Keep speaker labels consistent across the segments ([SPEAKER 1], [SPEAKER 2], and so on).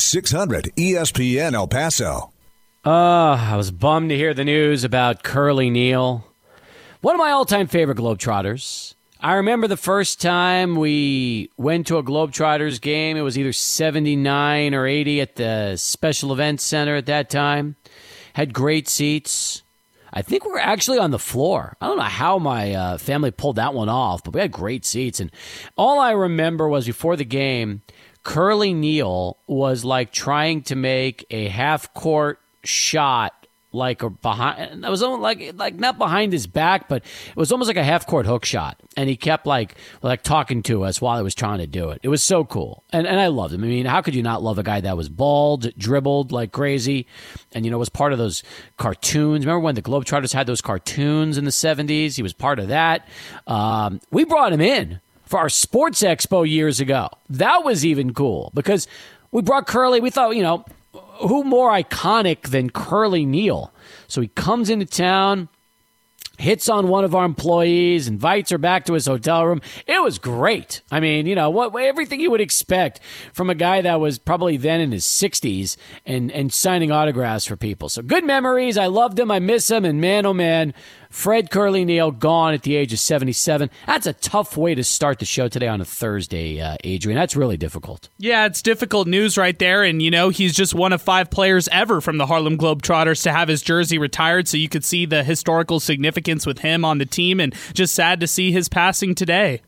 [SPEAKER 1] 600 ESPN El Paso.
[SPEAKER 2] Uh, I was bummed to hear the news about Curly Neal, one of my all time favorite Globetrotters. I remember the first time we went to a Globetrotters game. It was either 79 or 80 at the Special Events Center at that time. Had great seats. I think we were actually on the floor. I don't know how my uh, family pulled that one off, but we had great seats. And all I remember was before the game, Curly Neal was like trying to make a half court shot like a behind that was almost like like not behind his back but it was almost like a half court hook shot. And he kept like like talking to us while I was trying to do it. It was so cool. And and I loved him. I mean how could you not love a guy that was bald dribbled like crazy? And you know was part of those cartoons. Remember when the Globetrotters had those cartoons in the 70s he was part of that. Um, we brought him in for our sports expo years ago that was even cool because we brought Curly we thought you know who more iconic than Curly Neal? So he comes into town, hits on one of our employees, invites her back to his hotel room. It was great. I mean, you know, what everything you would expect from a guy that was probably then in his 60s and and signing autographs for people. So good memories. I loved him. I miss him and man oh man, Fred Curly Neal gone at the age of 77. That's a tough way to start the show today on a Thursday, uh, Adrian. That's really difficult.
[SPEAKER 3] Yeah, it's difficult news right there. And, you know, he's just one of five players ever from the Harlem Globetrotters to have his jersey retired. So you could see the historical significance with him on the team. And just sad to see his passing today.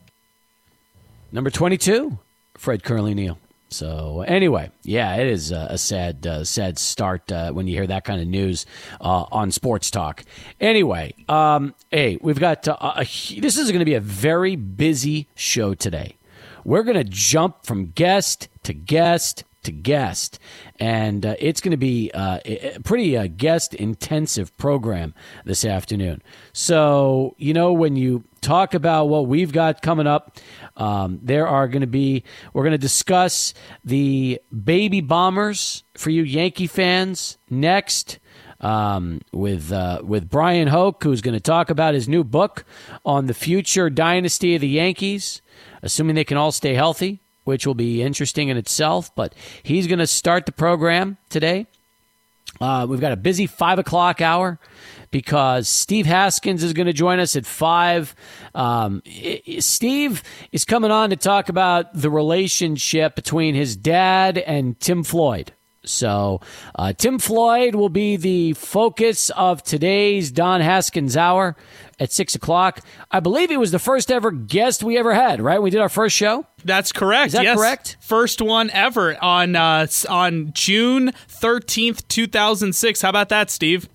[SPEAKER 2] Number 22, Fred Curly Neal. So anyway, yeah, it is a, sad, uh, sad start uh, when you hear that kind of news uh, on sports talk. Anyway, um, hey, we've got uh, a, a, this is going to be a very busy show today. We're going to jump from guest to guest to guest. And uh, it's going to be uh, a pretty uh, guest intensive program this afternoon. So, you know, when you talk about what we've got coming up, um, there are going to be, we're going to discuss the baby bombers for you Yankee fans next. Um, with uh, with Bryan Hoch, who's going to talk about his new book on the future dynasty of the Yankees, assuming they can all stay healthy which will be interesting in itself. But he's going to start the program today. Uh, we've got a busy five o'clock hour because Steve Haskins is going to join us at five. Um, Steve is coming on to talk about the relationship between his dad and Tim Floyd. So, uh, Tim Floyd will be the focus of today's Don Haskins Hour at six o'clock. I believe he was the first ever guest we ever had. Right? We did our first show.
[SPEAKER 3] That's correct.
[SPEAKER 2] Is that
[SPEAKER 3] yes.
[SPEAKER 2] correct?
[SPEAKER 3] First one ever on uh, on June thirteenth, two thousand six. How about that, Steve?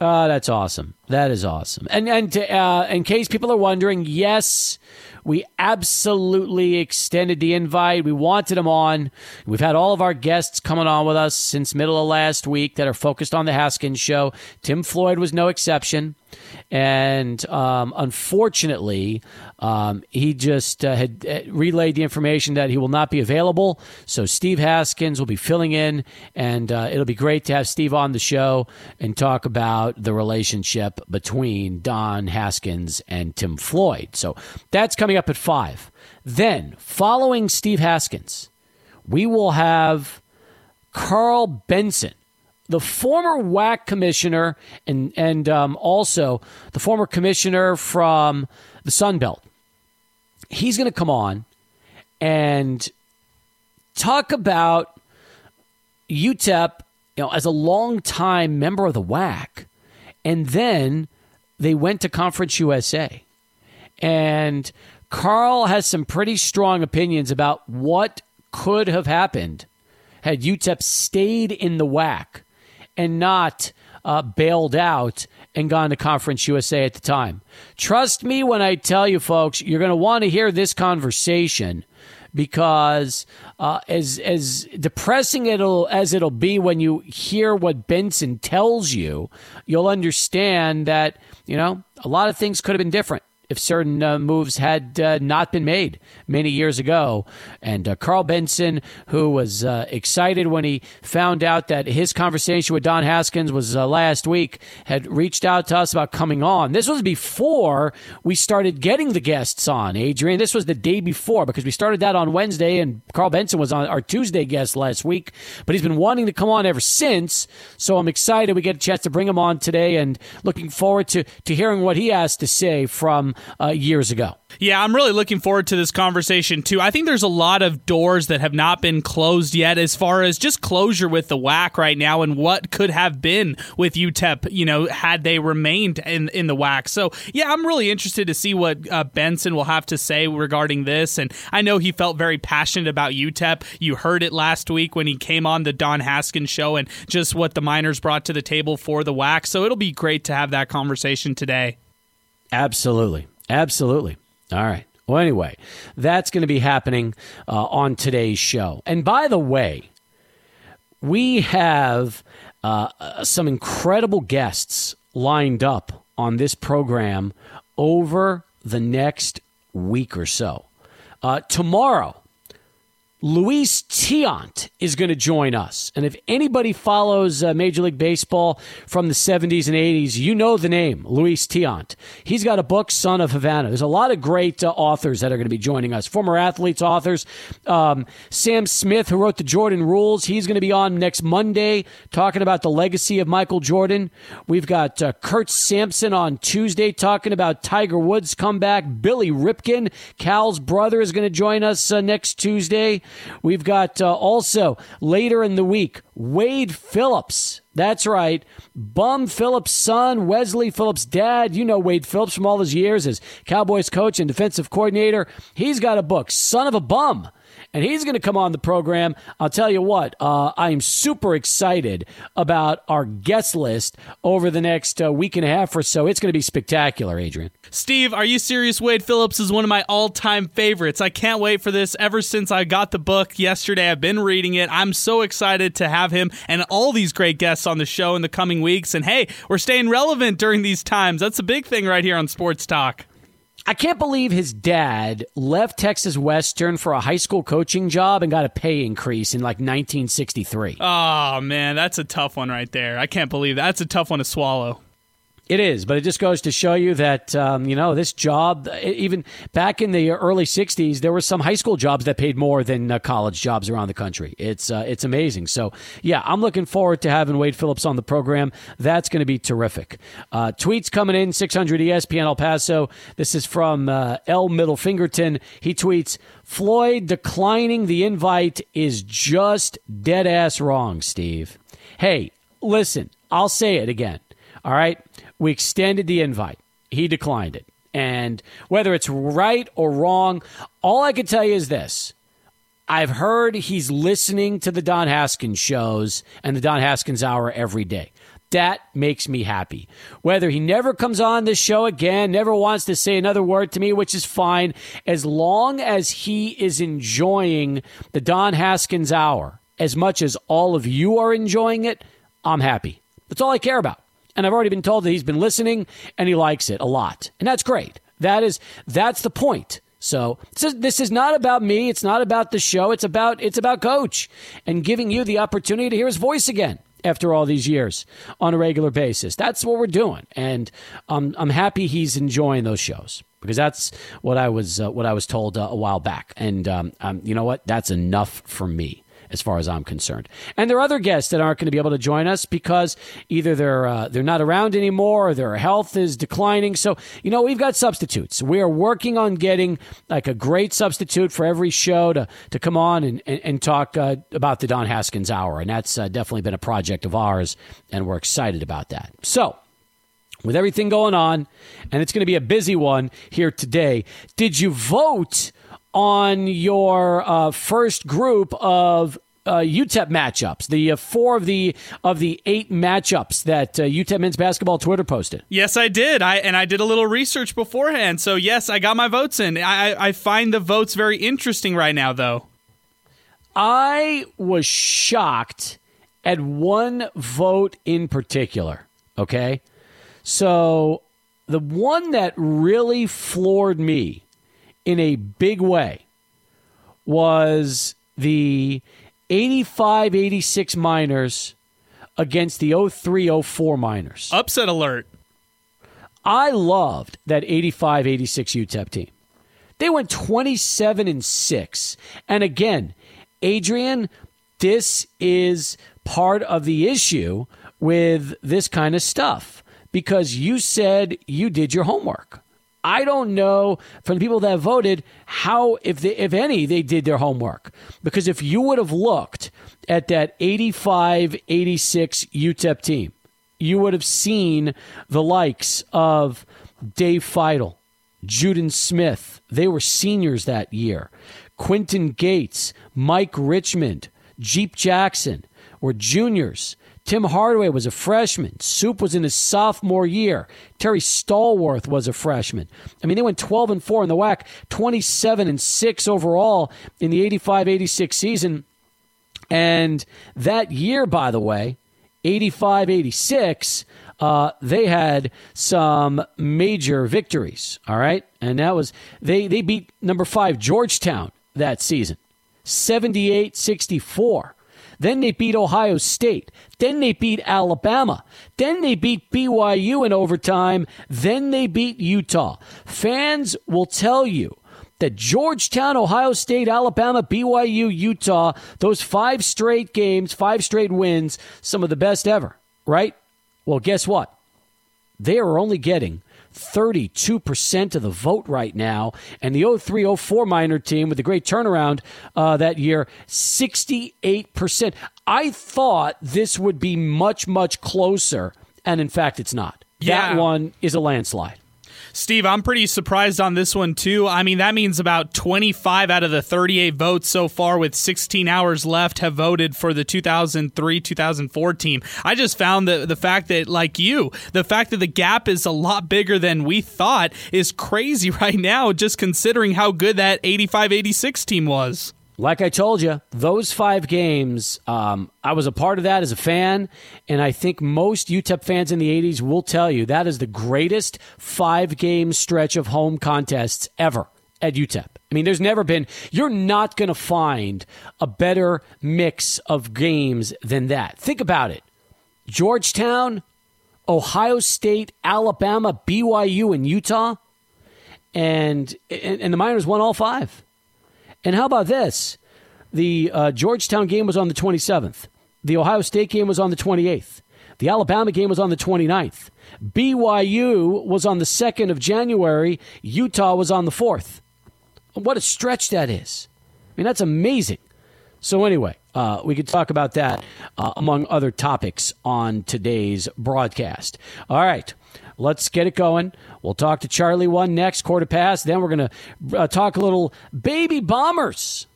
[SPEAKER 2] Uh, that's awesome. That is awesome. And and to, uh, in case people are wondering, yes, we absolutely extended the invite. We wanted them on. We've had all of our guests coming on with us since middle of last week that are focused on the Haskins show. Tim Floyd was no exception. And um, unfortunately, um, he just uh, had uh, relayed the information that he will not be available. So Steve Haskins will be filling in, and uh, it'll be great to have Steve on the show and talk about the relationship between Don Haskins and Tim Floyd. So that's coming up at 5. Then, following Steve Haskins, we will have Karl Benson the former WAC commissioner and and um, also the former commissioner from the Sun Belt. He's going to come on and talk about UTEP, you know, as a long-time member of the WAC, and then they went to Conference USA, and Karl has some pretty strong opinions about what could have happened had UTEP stayed in the WAC and not uh, bailed out and gone to Conference USA at the time. Trust me when I tell you, folks, you're going to want to hear this conversation because uh, as as depressing it'll as it'll be when you hear what Benson tells you, you'll understand that you know a lot of things could have been different if certain uh, moves had uh, not been made many years ago. And uh, Karl Benson, who was uh, excited when he found out that his conversation with Don Haskins was uh, last week, had reached out to us about coming on. This was before we started getting the guests on, Adrian. This was the day before because we started that on Wednesday, and Karl Benson was on our Tuesday guest last week. But he's been wanting to come on ever since. So I'm excited we get a chance to bring him on today and looking forward to, to hearing what he has to say from uh, years ago.
[SPEAKER 3] Yeah, I'm really looking forward to this conversation too. I think there's a lot of doors that have not been closed yet as far as just closure with the WAC right now and what could have been with UTEP, you know, had they remained in, in the WAC. So, yeah, I'm really interested to see what uh, Benson will have to say regarding this. And I know he felt very passionate about UTEP. You heard it last week when he came on the Don Haskins show and just what the Miners brought to the table for the WAC. So it'll be great to have that conversation today.
[SPEAKER 2] Absolutely. Absolutely. All right. Well, anyway, that's going to be happening uh, on today's show. And by the way, we have uh, some incredible guests lined up on this program over the next week or so. Uh, tomorrow, Luis Tiant is going to join us. And if anybody follows uh, Major League Baseball from the 70s and 80s, you know the name, Luis Tiant. He's got a book, Son of Havana. There's a lot of great uh, authors that are going to be joining us, former athletes, authors. Um, Sam Smith, who wrote the Jordan Rules, he's going to be on next Monday talking about the legacy of Michael Jordan. We've got uh, Curt Sampson on Tuesday talking about Tiger Woods' comeback. Billy Ripken, Cal's brother, is going to join us uh, next Tuesday. We've got uh, also later in the week Wade Phillips. That's right. Bum Phillips' son, Wesley Phillips' dad. You know Wade Phillips from all his years as Cowboys coach and defensive coordinator. He's got a book, Son of a Bum and he's going to come on the program. I'll tell you what, uh, I am super excited about our guest list over the next uh, week and a half or so. It's going to be spectacular, Adrian.
[SPEAKER 3] Steve, are you serious? Wade Phillips is one of my all time favorites. I can't wait for this. Ever since I got the book yesterday, I've been reading it. I'm so excited to have him and all these great guests on the show in the coming weeks. And hey, we're staying relevant during these times. That's a big thing right here on Sports Talk.
[SPEAKER 2] I can't believe his dad left Texas Western for a high school coaching job and got a pay increase in like 1963.
[SPEAKER 3] Oh, man, that's a tough one right there. I can't believe that. That's a tough one to swallow.
[SPEAKER 2] It is, but it just goes to show you that um, you know this job. Even back in the early '60s, there were some high school jobs that paid more than uh, college jobs around the country. It's uh, it's amazing. So yeah, I'm looking forward to having Wade Phillips on the program. That's going to be terrific. Uh, tweets coming in 600 ESPN El Paso. This is from uh, L Middle Fingerton. He tweets. Floyd declining the invite is just dead ass wrong, Steve. Hey, listen, I'll say it again. All right. We extended the invite. He declined it. And whether it's right or wrong, all I can tell you is this. I've heard he's listening to the Don Haskins shows and the Don Haskins hour every day. That makes me happy. Whether he never comes on this show again, never wants to say another word to me, which is fine, as long as he is enjoying the Don Haskins hour as much as all of you are enjoying it, I'm happy. That's all I care about. And I've already been told that he's been listening and he likes it a lot. And that's great. That is that's the point. So this is not about me. It's not about the show. It's about it's about coach and giving you the opportunity to hear his voice again after all these years on a regular basis. That's what we're doing, and um, I'm happy he's enjoying those shows because that's what I was uh, what I was told uh, a while back. And um, um, you know what? That's enough for me as far as I'm concerned. And there are other guests that aren't going to be able to join us because either they're uh, they're not around anymore or their health is declining. So you know we've got substitutes. We are working on getting like a great substitute for every show to to come on and and, and talk uh, about the Don Haskins Hour, and that's uh, definitely been a project of ours, and we're excited about that. So with everything going on, and it's going to be a busy one here today. Did you vote on your uh, first group of uh, UTEP matchups, the uh, four of the of the eight matchups that uh, UTEP men's basketball Twitter posted.
[SPEAKER 3] Yes, I did. I and I did a little research beforehand. So yes, I got my votes in. I, I find the votes very interesting right now, though.
[SPEAKER 2] I was shocked at one vote in particular. Okay, so the one that really floored me in a big way was the 85 86 Miners against the 03 04 Miners.
[SPEAKER 3] Upset alert.
[SPEAKER 2] I loved that 85 86 UTEP team. They went 27 and 6. And again, Adrian, this is part of the issue with this kind of stuff because you said you did your homework. I don't know from the people that voted how, if they, if any, they did their homework. Because if you would have looked at that 85 86 UTEP team, you would have seen the likes of Dave Feitl, Juden Smith. They were seniors that year. Quinton Gates, Mike Richmond, Jeep Jackson were juniors. Tim Hardaway was a freshman. Soup was in his sophomore year. Terry Stallworth was a freshman. I mean, they went 12 and 4 in the WAC, 27 and 6 overall in the 85 86 season. And that year, by the way, 85 86, uh, they had some major victories. All right. And that was, they, they beat number five, Georgetown, that season, 78 64. Then they beat Ohio State. Then they beat Alabama. Then they beat BYU in overtime. Then they beat Utah. Fans will tell you that Georgetown, Ohio State, Alabama, BYU, Utah, those five straight games, five straight wins, some of the best ever, right? Well, guess what? They are only getting 32% of the vote right now. And the 03 04 Miner team with the great turnaround uh, that year, 68%. I thought this would be much, much closer. And in fact, it's not.
[SPEAKER 3] Yeah.
[SPEAKER 2] That one is a landslide.
[SPEAKER 3] Steve, I'm pretty surprised on this one too. I mean, that means about 25 out of the 38 votes so far with 16 hours left have voted for the 2003-2004 team. I just found the the fact that like you, the fact that the gap is a lot bigger than we thought is crazy right now just considering how good that 85-86 team was.
[SPEAKER 2] Like I told you, those five games, um, I was a part of that as a fan, and I think most UTEP fans in the 80s will tell you that is the greatest five game stretch of home contests ever at UTEP. I mean, there's never been, you're not going to find a better mix of games than that. Think about it Georgetown, Ohio State, Alabama, BYU, and Utah, and, and, and the Miners won all five. And how about this? The uh, Georgetown game was on the 27th. The Ohio State game was on the 28th. The Alabama game was on the 29th. BYU was on the 2nd of January. Utah was on the 4th. What a stretch that is. I mean, that's amazing. So, anyway, uh, we could talk about that uh, among other topics on today's broadcast. All right. Let's get it going. We'll talk to Charlie one next, quarter past. Then we're going to uh, talk a little baby bombers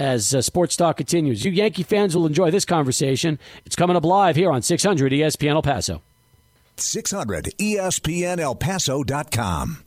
[SPEAKER 2] as uh, sports talk continues. You Yankee fans will enjoy this conversation. It's coming up live here on 600 ESPN El Paso.
[SPEAKER 1] 600 ESPN El Paso.com.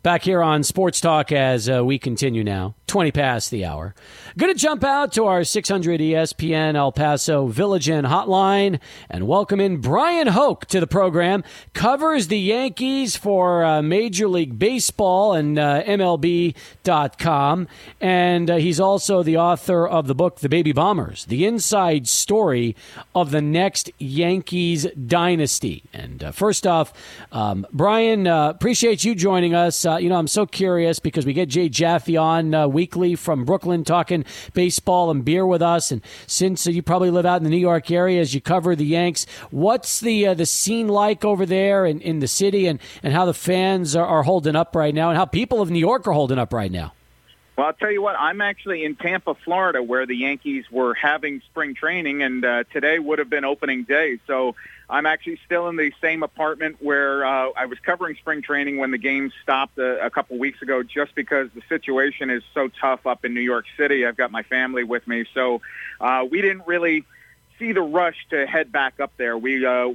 [SPEAKER 2] Back here on Sports Talk as uh, we continue now, 20 past the hour. Going to jump out to our 600 ESPN El Paso Village Inn hotline and welcome in Bryan Hoch to the program. Covers the Yankees for uh, Major League Baseball and uh, MLB.com. And uh, he's also the author of the book, The Baby Bombers, the inside story of the next Yankees dynasty. And uh, first off, um, Bryan, uh, appreciate you joining us. Uh, you know, I'm so curious because we get Jay Jaffe on uh, weekly from Brooklyn talking baseball and beer with us. And since you probably live out in the New York area as you cover the Yanks, what's the uh, the scene like over there in, in the city and, and how the fans are, are holding up right now and how people of New York are holding up right now?
[SPEAKER 4] Well, I'll tell you what, I'm actually in Tampa, Florida, where the Yankees were having spring training, and uh, today would have been opening day. So I'm actually still in the same apartment where uh, I was covering spring training when the game stopped a, a couple weeks ago, just because the situation is so tough up in New York City. I've got my family with me, so uh, we didn't really see the rush to head back up there. We uh,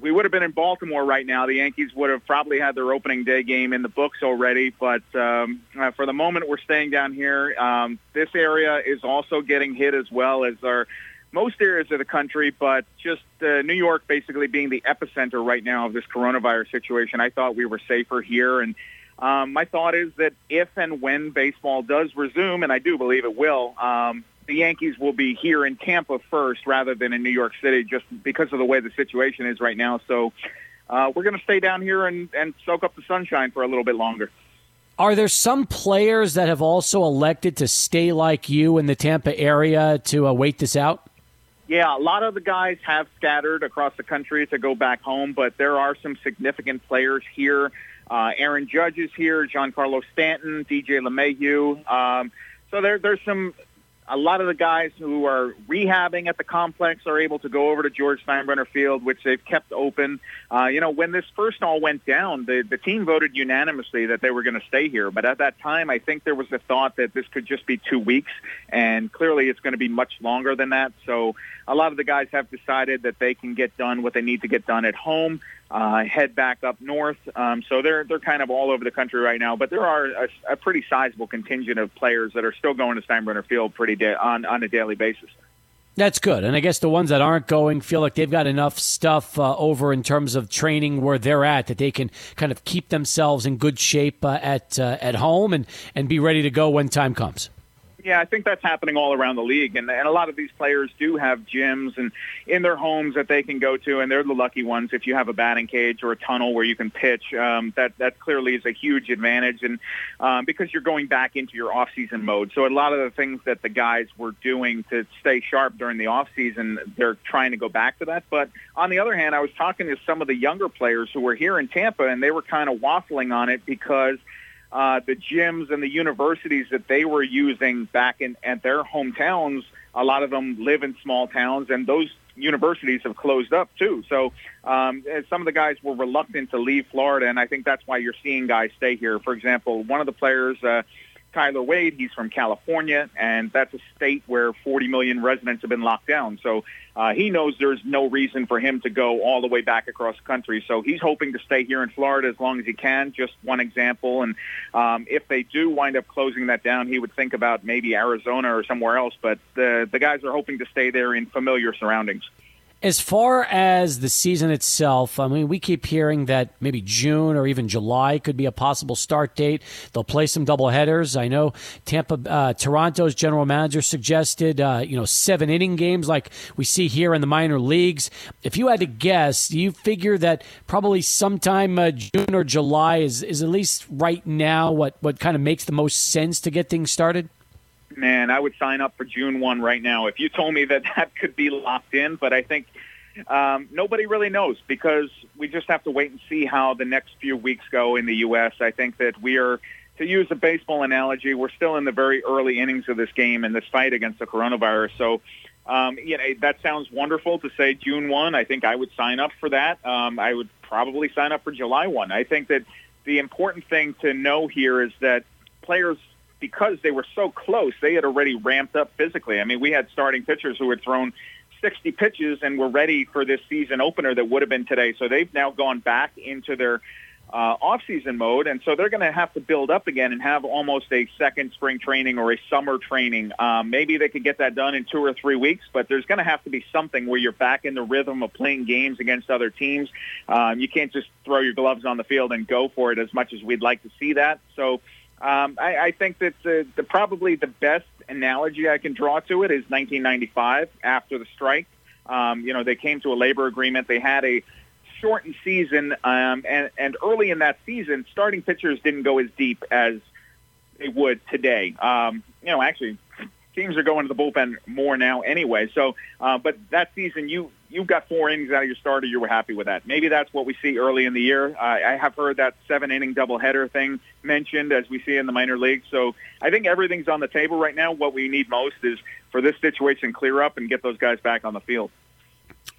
[SPEAKER 4] we would have been in Baltimore right now. The Yankees would have probably had their opening day game in the books already, but um, uh, for the moment, we're staying down here. Um, this area is also getting hit as well as our most areas of the country, but just uh, New York basically being the epicenter right now of this coronavirus situation, I thought we were safer here. And um, my thought is that if and when baseball does resume, and I do believe it will, um, the Yankees will be here in Tampa first rather than in New York City just because of the way the situation is right now. So uh, we're going to stay down here and, and soak up the sunshine for a little bit longer.
[SPEAKER 2] Are there some players that have also elected to stay like you in the Tampa area to uh, wait this out?
[SPEAKER 4] Yeah, a lot of the guys have scattered across the country to go back home, but there are some significant players here. Uh, Aaron Judge is here, Giancarlo Stanton, DJ LeMahieu. Um, so there, there's some a lot of the guys who are rehabbing at the complex are able to go over to George Steinbrenner Field, which they've kept open. Uh, you know, when this first all went down, the, the team voted unanimously that they were going to stay here. But at that time, I think there was a thought that this could just be two weeks, and clearly it's going to be much longer than that. So a lot of the guys have decided that they can get done what they need to get done at home uh, head back up north. Um, so they're they're kind of all over the country right now. But there are a, a pretty sizable contingent of players that are still going to Steinbrenner Field pretty da- on on a daily basis.
[SPEAKER 2] That's good. And I guess the ones that aren't going feel like they've got enough stuff uh, over in terms of training where they're at that they can kind of keep themselves in good shape uh, at uh, at home and, and be ready to go when time comes.
[SPEAKER 4] Yeah, I think that's happening all around the league, and and a lot of these players do have gyms and in their homes that they can go to, and they're the lucky ones. If you have a batting cage or a tunnel where you can pitch, um, that that clearly is a huge advantage, and um, because you're going back into your off-season mode. So a lot of the things that the guys were doing to stay sharp during the off-season, they're trying to go back to that. But on the other hand, I was talking to some of the younger players who were here in Tampa, and they were kind of waffling on it because uh, the gyms and the universities that they were using back in at their hometowns, a lot of them live in small towns, and those universities have closed up too. So um, some of the guys were reluctant to leave Florida, and I think that's why you're seeing guys stay here. For example, one of the players. Uh, Tyler Wade. He's from California, and that's a state where 40 million residents have been locked down. So uh, he knows there's no reason for him to go all the way back across the country. So he's hoping to stay here in Florida as long as he can. Just one example. And um, if they do wind up closing that down, he would think about maybe Arizona or somewhere else. But the the guys are hoping to stay there in familiar surroundings.
[SPEAKER 2] As far as the season itself, I mean, we keep hearing that maybe June or even July could be a possible start date. They'll play some doubleheaders. I know Tampa, uh, Toronto's general manager suggested, uh, you know, seven inning games like we see here in the minor leagues. If you had to guess, do you figure that probably sometime uh, June or July is, is at least right now what, what kind of makes the most sense to get things started?
[SPEAKER 4] Man, I would sign up for June 1 right now. If you told me that that could be locked in, but I think um, nobody really knows because we just have to wait and see how the next few weeks go in the U.S. I think that we are, to use a baseball analogy, we're still in the very early innings of this game and this fight against the coronavirus. So, um, you know, that sounds wonderful to say June 1. I think I would sign up for that. Um, I would probably sign up for July 1. I think that the important thing to know here is that players because they were so close, they had already ramped up physically. I mean, we had starting pitchers who had thrown 60 pitches and were ready for this season opener that would have been today. So they've now gone back into their uh, off-season mode, and so they're going to have to build up again and have almost a second spring training or a summer training. Um, maybe they could get that done in two or three weeks, but there's going to have to be something where you're back in the rhythm of playing games against other teams. Um, you can't just throw your gloves on the field and go for it as much as we'd like to see that. So um, I, I think that the, the probably the best analogy I can draw to it is 1995 after the strike. Um, you know, they came to a labor agreement. They had a shortened season, um, and, and early in that season, starting pitchers didn't go as deep as they would today. Um, you know, actually, teams are going to the bullpen more now anyway. So, uh, but that season, you you got four innings out of your starter. You were happy with that. Maybe that's what we see early in the year. Uh, I have heard that seven inning doubleheader thing mentioned as we see in the minor leagues. So I think everything's on the table right now. What we need most is for this situation clear up and get those guys back on the field.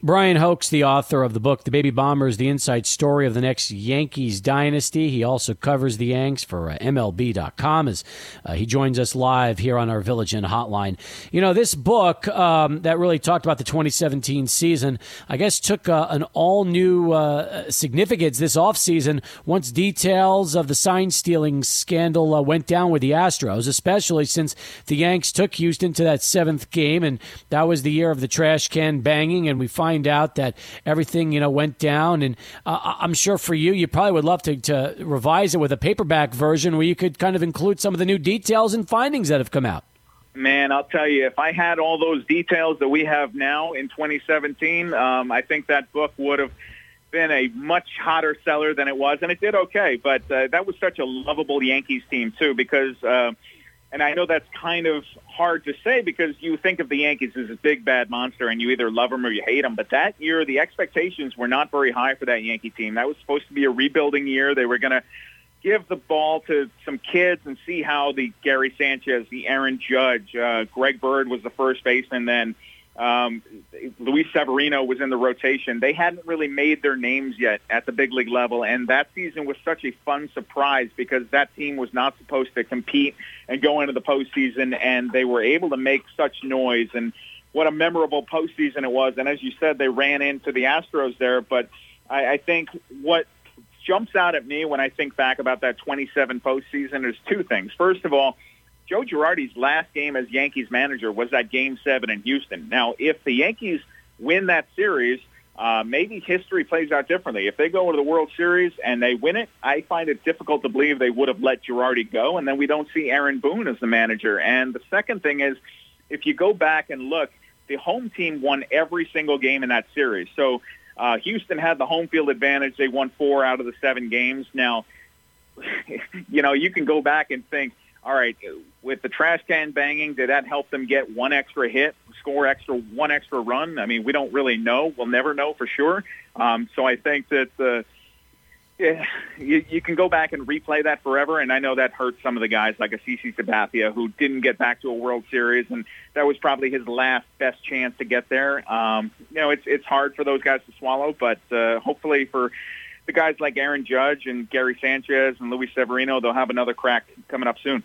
[SPEAKER 2] Bryan Hoch, the author of the book The Baby Bombers, the inside story of the next Yankees dynasty. He also covers the Yanks for uh, MLB.com as uh, he joins us live here on our Village Inn hotline. You know, this book um, that really talked about the 2017 season, I guess, took uh, an all new uh, significance this offseason once details of the sign stealing scandal uh, went down with the Astros, especially since the Yanks took Houston to that seventh game, and that was the year of the trash can banging, and we find find out that everything you know went down. And uh, I'm sure for you, you probably would love to, to revise it with a paperback version where you could kind of include some of the new details and findings that have come out.
[SPEAKER 4] Man, I'll tell you, if I had all those details that we have now in 2017, um, I think that book would have been a much hotter seller than it was, and it did okay. But uh, that was such a lovable Yankees team too, because uh, and I know that's kind of hard to say because you think of the Yankees as a big bad monster and you either love them or you hate them. But that year, the expectations were not very high for that Yankee team. That was supposed to be a rebuilding year. They were going to give the ball to some kids and see how the Gary Sanchez, the Aaron Judge, uh, Greg Bird was the first baseman then um, Luis Severino was in the rotation. They hadn't really made their names yet at the big league level, and that season was such a fun surprise because that team was not supposed to compete and go into the postseason, and they were able to make such noise. And what a memorable postseason it was! And as you said, they ran into the Astros there, but I, I think what jumps out at me when I think back about that 27 postseason is two things. First of all Joe Girardi's last game as Yankees manager was that Game Seven in Houston. Now, if the Yankees win that series, uh, maybe history plays out differently. If they go to the World Series and they win it, I find it difficult to believe they would have let Girardi go, and then we don't see Aaron Boone as the manager. And the second thing is, if you go back and look, the home team won every single game in that series. So uh, Houston had the home field advantage. They won four out of the seven games. Now, you know, you can go back and think all right, with the trash can banging, did that help them get one extra hit, score extra one extra run? I mean, we don't really know. We'll never know for sure. Um, so I think that uh, yeah, you, you can go back and replay that forever, and I know that hurts some of the guys like a CC Sabathia who didn't get back to a World Series, and that was probably his last best chance to get there. Um, you know, it's it's hard for those guys to swallow, but uh, hopefully for the guys like Aaron Judge and Gary Sanchez and Luis Severino, they'll have another crack coming up soon.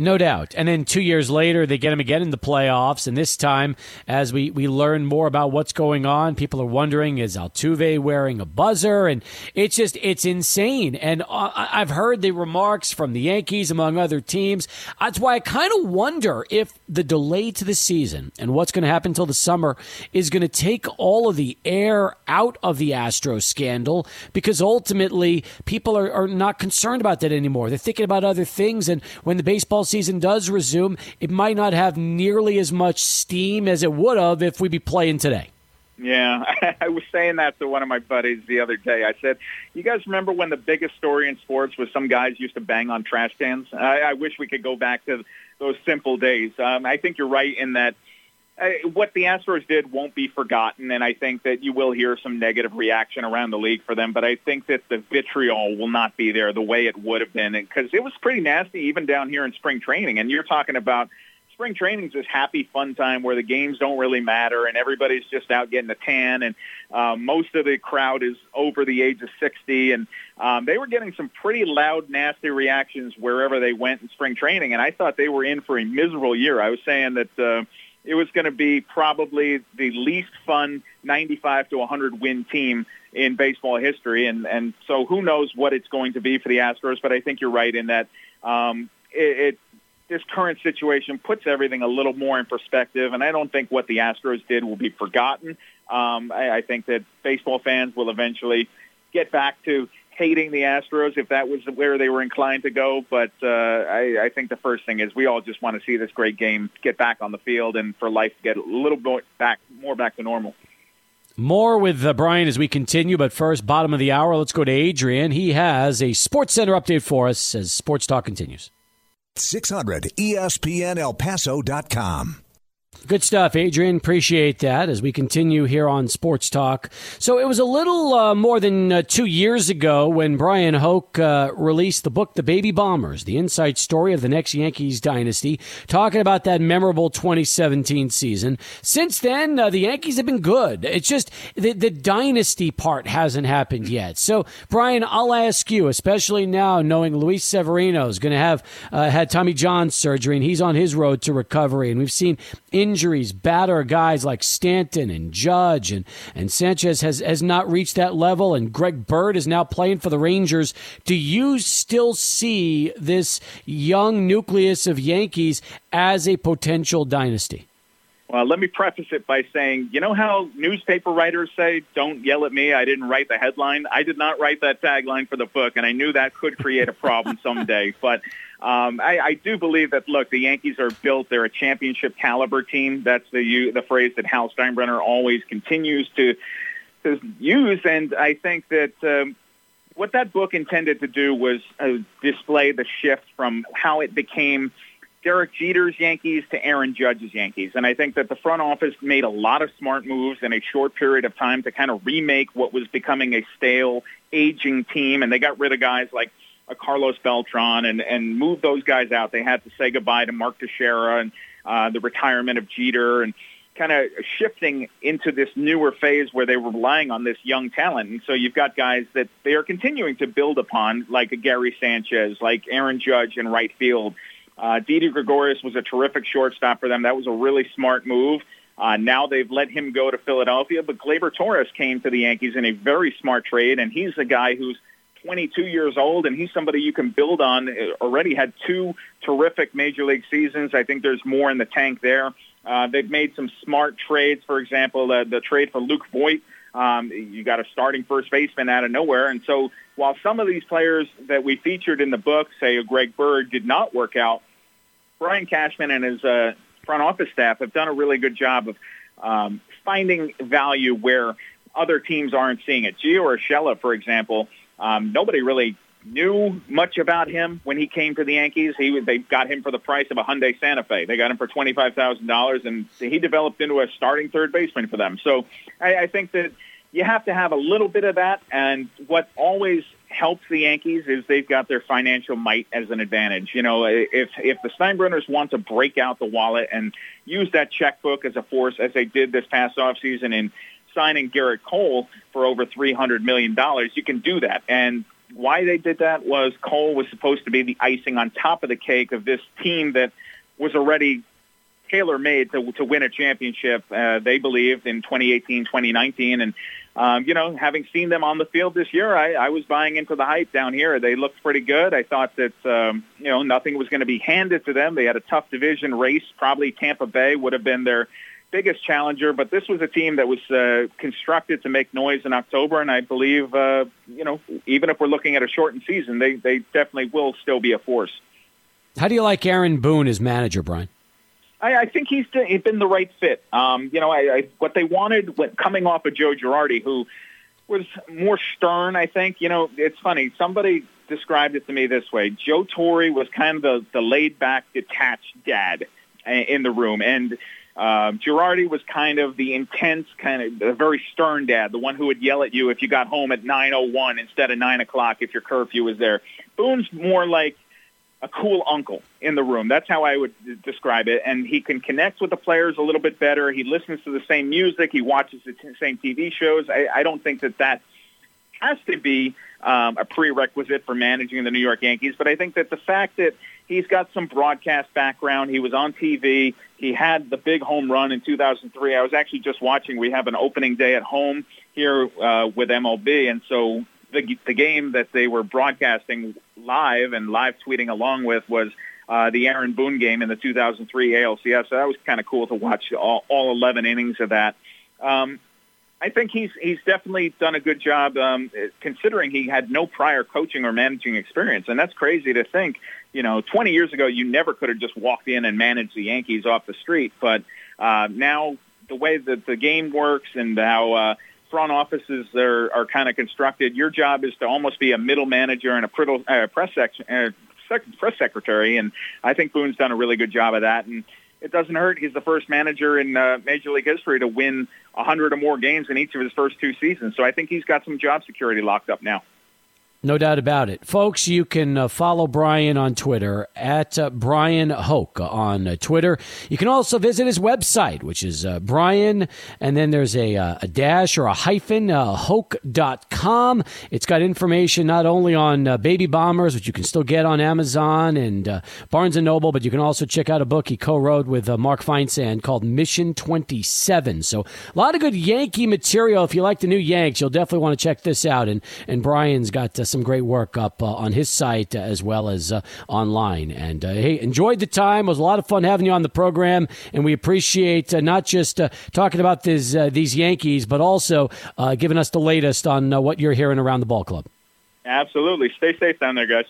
[SPEAKER 2] No doubt. And then two years later, they get him again in the playoffs. And this time, as we, we learn more about what's going on, people are wondering, is Altuve wearing a buzzer? And it's just, it's insane. And uh, I've heard the remarks from the Yankees, among other teams. That's why I kind of wonder if the delay to the season and what's going to happen until the summer is going to take all of the air out of the Astros scandal because ultimately people are, are not concerned about that anymore. They're thinking about other things. And when the baseball season does resume, it might not have nearly as much steam as it would have if we'd be playing today.
[SPEAKER 4] Yeah, I was saying that to one of my buddies the other day. I said, "You guys remember when the biggest story in sports was some guys used to bang on trash cans? I, I wish we could go back to those simple days." Um, I think you're right in that what the Astros did won't be forgotten, and I think that you will hear some negative reaction around the league for them. But I think that the vitriol will not be there the way it would have been, because it was pretty nasty even down here in spring training. And you're talking about spring training is this happy, fun time where the games don't really matter, and everybody's just out getting a tan, and um, most of the crowd is over the age of 60, and um, they were getting some pretty loud, nasty reactions wherever they went in spring training. And I thought they were in for a miserable year. I was saying that. Uh, it was going to be probably the least fun 95 to 100 win team in baseball history. And, and so who knows what it's going to be for the Astros, but I think you're right in that um, it, it this current situation puts everything a little more in perspective, and I don't think what the Astros did will be forgotten. Um, I, I think that baseball fans will eventually get back to hating the Astros if that was where they were inclined to go. But uh, I, I think the first thing is we all just want to see this great game get back on the field and for life to get a little bit back, more back to normal.
[SPEAKER 2] More with uh, Bryan as we continue, but first, bottom of the hour, let's go to Adrian. He has a Sports Center update for us as Sports Talk continues.
[SPEAKER 1] 600 ESPN El Paso.com.
[SPEAKER 2] Good stuff, Adrian. Appreciate that as we continue here on Sports Talk. So it was a little uh, more than uh, two years ago when Bryan Hoch uh, released the book, The Baby Bombers, the inside story of the next Yankees dynasty, talking about that memorable 2017 season. Since then, uh, the Yankees have been good. It's just the, the dynasty part hasn't happened yet. So, Bryan, I'll ask you, especially now knowing Luis Severino is going to have uh, had Tommy John surgery and he's on his road to recovery, and we've seen injuries batter guys like Stanton and Judge and, and Sanchez has, has not reached that level and Greg Bird is now playing for the Rangers. Do you still see this young nucleus of Yankees as a potential dynasty?
[SPEAKER 4] Well, let me preface it by saying, you know how newspaper writers say, don't yell at me, I didn't write the headline? I did not write that tagline for the book, and I knew that could create a problem someday. But um, I, I do believe that, look, the Yankees are built, they're a championship caliber team. That's the, you, the phrase that Hal Steinbrenner always continues to, to use, and I think that um, what that book intended to do was uh, display the shift from how it became – Derek Jeter's Yankees to Aaron Judge's Yankees. And I think that the front office made a lot of smart moves in a short period of time to kind of remake what was becoming a stale, aging team. And they got rid of guys like a Carlos Beltran and, and moved those guys out. They had to say goodbye to Mark Teixeira and uh, the retirement of Jeter and kind of shifting into this newer phase where they were relying on this young talent. And so you've got guys that they are continuing to build upon, like Gary Sanchez, like Aaron Judge in right field, uh, Didi Gregorius was a terrific shortstop for them. That was a really smart move. Uh, now they've let him go to Philadelphia, but Gleyber Torres came to the Yankees in a very smart trade, and he's a guy who's 22 years old, and he's somebody you can build on. Uh, already had two terrific major league seasons. I think there's more in the tank there. Uh, they've made some smart trades. For example, uh, the trade for Luke Voit. Um, you got a starting first baseman out of nowhere, and so while some of these players that we featured in the book, say Greg Bird, did not work out, Brian Cashman and his uh, front office staff have done a really good job of um, finding value where other teams aren't seeing it. Gio Urshela, for example, um, nobody really knew much about him when he came to the Yankees. He they got him for the price of a Hyundai Santa Fe. They got him for twenty five thousand dollars, and he developed into a starting third baseman for them. So I, I think that you have to have a little bit of that. And what always helps the Yankees is they've got their financial might as an advantage. You know, if if the Steinbrenners want to break out the wallet and use that checkbook as a force, as they did this past offseason in signing Gerrit Cole for over three hundred million dollars, you can do that. And why they did that was Cole was supposed to be the icing on top of the cake of this team that was already tailor made to to win a championship. Uh, they believed in 2018, 2019, and um, you know, having seen them on the field this year, I, I was buying into the hype down here. They looked pretty good. I thought that um, you know nothing was going to be handed to them. They had a tough division race. Probably Tampa Bay would have been their biggest challenger, but this was a team that was uh, constructed to make noise in October, and I believe, uh, you know, even if we're looking at a shortened season, they they definitely will still be a force.
[SPEAKER 2] How do you like Aaron Boone as manager, Bryan?
[SPEAKER 4] I, I think he's, been the right fit. Um, you know, I, I, what they wanted when, coming off of Joe Girardi, who was more stern, I think. You know, it's funny. Somebody described it to me this way. Joe Torre was kind of the, the laid-back, detached dad in the room, and uh, Girardi was kind of the intense, kind of the very stern dad, the one who would yell at you if you got home at 9:01 instead of 9 o'clock if your curfew was there. Boone's more like a cool uncle in the room. That's how I would describe it. And he can connect with the players a little bit better. He listens to the same music. He watches the t- same TV shows. I, I don't think that that has to be um, a prerequisite for managing the New York Yankees. But I think that the fact that he's got some broadcast background, he was on TV, he had the big home run in 2003. I was actually just watching. We have an opening day at home here uh, with MLB, and so the, the game that they were broadcasting live and live tweeting along with was uh, the Aaron Boone game in the 2003 ALCS. So that was kind of cool to watch all, all 11 innings of that. Um, I think he's he's definitely done a good job, um, considering he had no prior coaching or managing experience, and that's crazy to think. You know, 20 years ago, you never could have just walked in and managed the Yankees off the street, but uh, now the way that the game works and how uh, front offices are, are kind of constructed. Your job is to almost be a middle manager and a uh, press section, uh, press secretary, and I think Boone's done a really good job of that. And it doesn't hurt. He's the first manager in uh, Major League history to win 100 or more games in each of his first two seasons. So I think he's got some job security locked up now.
[SPEAKER 2] No doubt about it. Folks, you can uh, follow Bryan on Twitter at uh, Bryan Hoch on uh, Twitter. You can also visit his website, which is uh, Bryan, and then there's a, uh, a dash or a hyphen, uh, Hoch.com. It's got information not only on uh, baby bombers, which you can still get on Amazon and Barnes & Noble, but you can also check out a book he co-wrote with Mark Feinsand called Mission 27. So a lot of good Yankee material. If you like the new Yanks, you'll definitely want to check this out. And, and Bryan's got some great work up uh, on his site uh, as well as uh, online. And hey, enjoyed the time. It was a lot of fun having you on the program, and we appreciate not just talking about this, these Yankees, but also giving us the latest on what you're hearing around the ball club.
[SPEAKER 4] Absolutely. Stay safe down there, guys.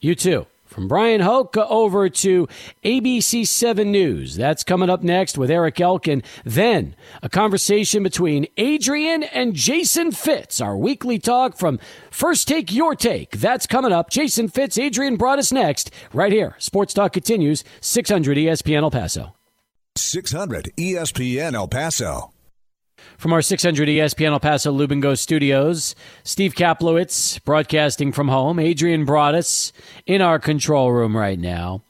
[SPEAKER 2] You too. From Bryan Hoch over to ABC 7 News. That's coming up next with Eric Elkin. Then a conversation between Adrian and Jason Fitz, our weekly talk from First Take Your Take. That's coming up. Jason Fitz, Adrian brought us next, right here. Sports Talk continues, 600 ESPN El Paso.
[SPEAKER 1] 600 ESPN El Paso.
[SPEAKER 2] From our 600 ESPN El Paso Lubengo studios, Steve Kaplowitz broadcasting from home. Adrian Broadus in our control room right now.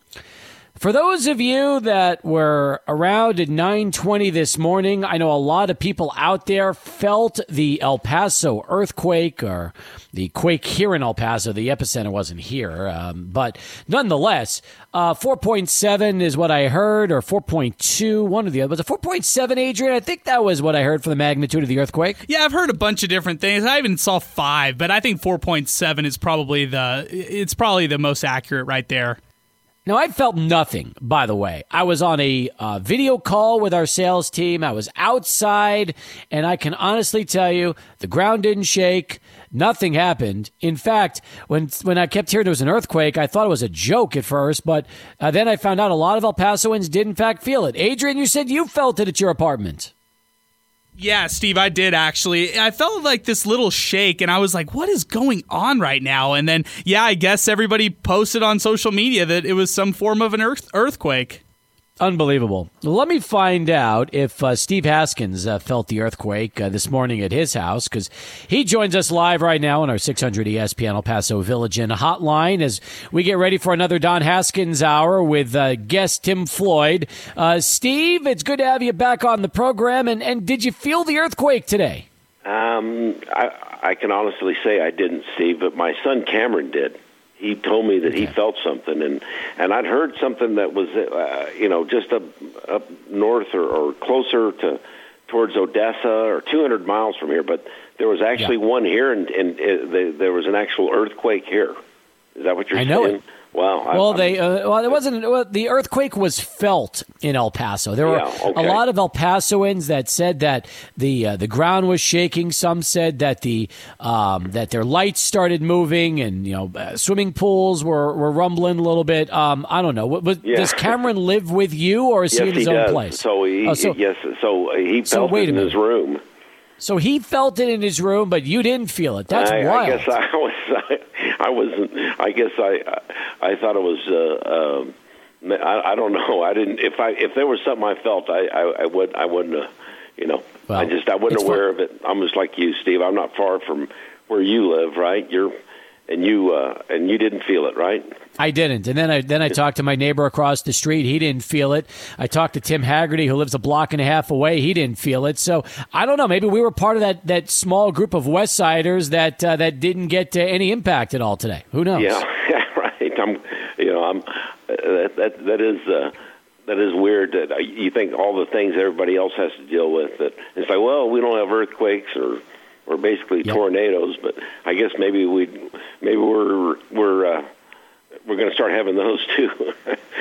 [SPEAKER 2] For those of you that were around at 9:20 this morning, I know a lot of people out there felt the El Paso earthquake or the quake here in El Paso. The epicenter wasn't here, um, but nonetheless, uh, 4.7 is what I heard, or 4.2, one of the other. Was it 4.7, Adrian? I think that was what I heard for the magnitude of the earthquake.
[SPEAKER 3] Yeah, I've heard a bunch of different things. I even saw five, but I think 4.7 is probably the it's probably the most accurate right there.
[SPEAKER 2] Now, I felt nothing, by the way. I was on a uh, video call with our sales team. I was outside, and I can honestly tell you the ground didn't shake. Nothing happened. In fact, when when I kept hearing there was an earthquake, I thought it was a joke at first, but uh, then I found out a lot of El Pasoans did, in fact, feel it. Adrian, you said you felt it at your apartment.
[SPEAKER 3] Yeah, Steve, I did actually. I felt like this little shake, and I was like, what is going on right now? And then, yeah, I guess everybody posted on social media that it was some form of an earth- earthquake.
[SPEAKER 2] Unbelievable. Let me find out if uh, Steve Haskins uh, felt the earthquake uh, this morning at his house because he joins us live right now on our 600 ESPN El Paso Village Inn hotline as we get ready for another Don Haskins hour with uh, guest Tim Floyd. Uh, Steve, it's good to have you back on the program. And, and did you feel the earthquake today?
[SPEAKER 5] Um, I, I can honestly say I didn't, Steve, but my son Cameron did he told me that he felt something, and and I'd heard something that was uh, you know just up up north or, or closer to towards Odessa or 200 miles from here, but there was actually yeah. one here, and, and uh, there was an actual earthquake here. Is that what you're
[SPEAKER 2] I
[SPEAKER 5] saying?
[SPEAKER 2] know it.
[SPEAKER 5] Well,
[SPEAKER 2] well, I, they uh, well, it wasn't. Well, the earthquake was felt in El Paso. There were
[SPEAKER 5] yeah, okay.
[SPEAKER 2] a lot of El Pasoans that said that the uh, the ground was shaking. Some said that the um, that their lights started moving, and you know, uh, swimming pools were, were rumbling a little bit. Um, I don't know. What, yeah. Does Cameron live with you, or is
[SPEAKER 5] yes,
[SPEAKER 2] he in his
[SPEAKER 5] he
[SPEAKER 2] own
[SPEAKER 5] does.
[SPEAKER 2] place?
[SPEAKER 5] So he,
[SPEAKER 2] oh, so,
[SPEAKER 5] yes, so he felt
[SPEAKER 2] so wait
[SPEAKER 5] it in his room.
[SPEAKER 2] So he felt it in his room, but you didn't feel it. That's
[SPEAKER 5] I,
[SPEAKER 2] wild.
[SPEAKER 5] I guess I was. I, I wasn't. I guess I. I thought it was. Uh, uh, I, I don't know. I didn't. If I if there was something I felt, I I, I would. I wouldn't. Uh, you know. Well, I just. I wasn't aware fun. of it. I'm just like you, Steve. I'm not far from where you live, right? You're and you uh, and you didn't feel it, right?
[SPEAKER 2] I didn't. And then I then I talked to my neighbor across the street. He didn't feel it. I talked to Tim Haggerty, who lives a block and a half away. He didn't feel it. So I don't know. Maybe we were part of that that small group of West Siders that uh, that didn't get uh, any impact at all today. Who knows?
[SPEAKER 5] Yeah, yeah, right. I'm, you know, I'm uh, that that that is. Uh, that is weird that you think all the things everybody else has to deal with that it's like well we don't have earthquakes or or basically yep. tornadoes but I guess maybe we maybe we're we're uh, we're going to start having those too.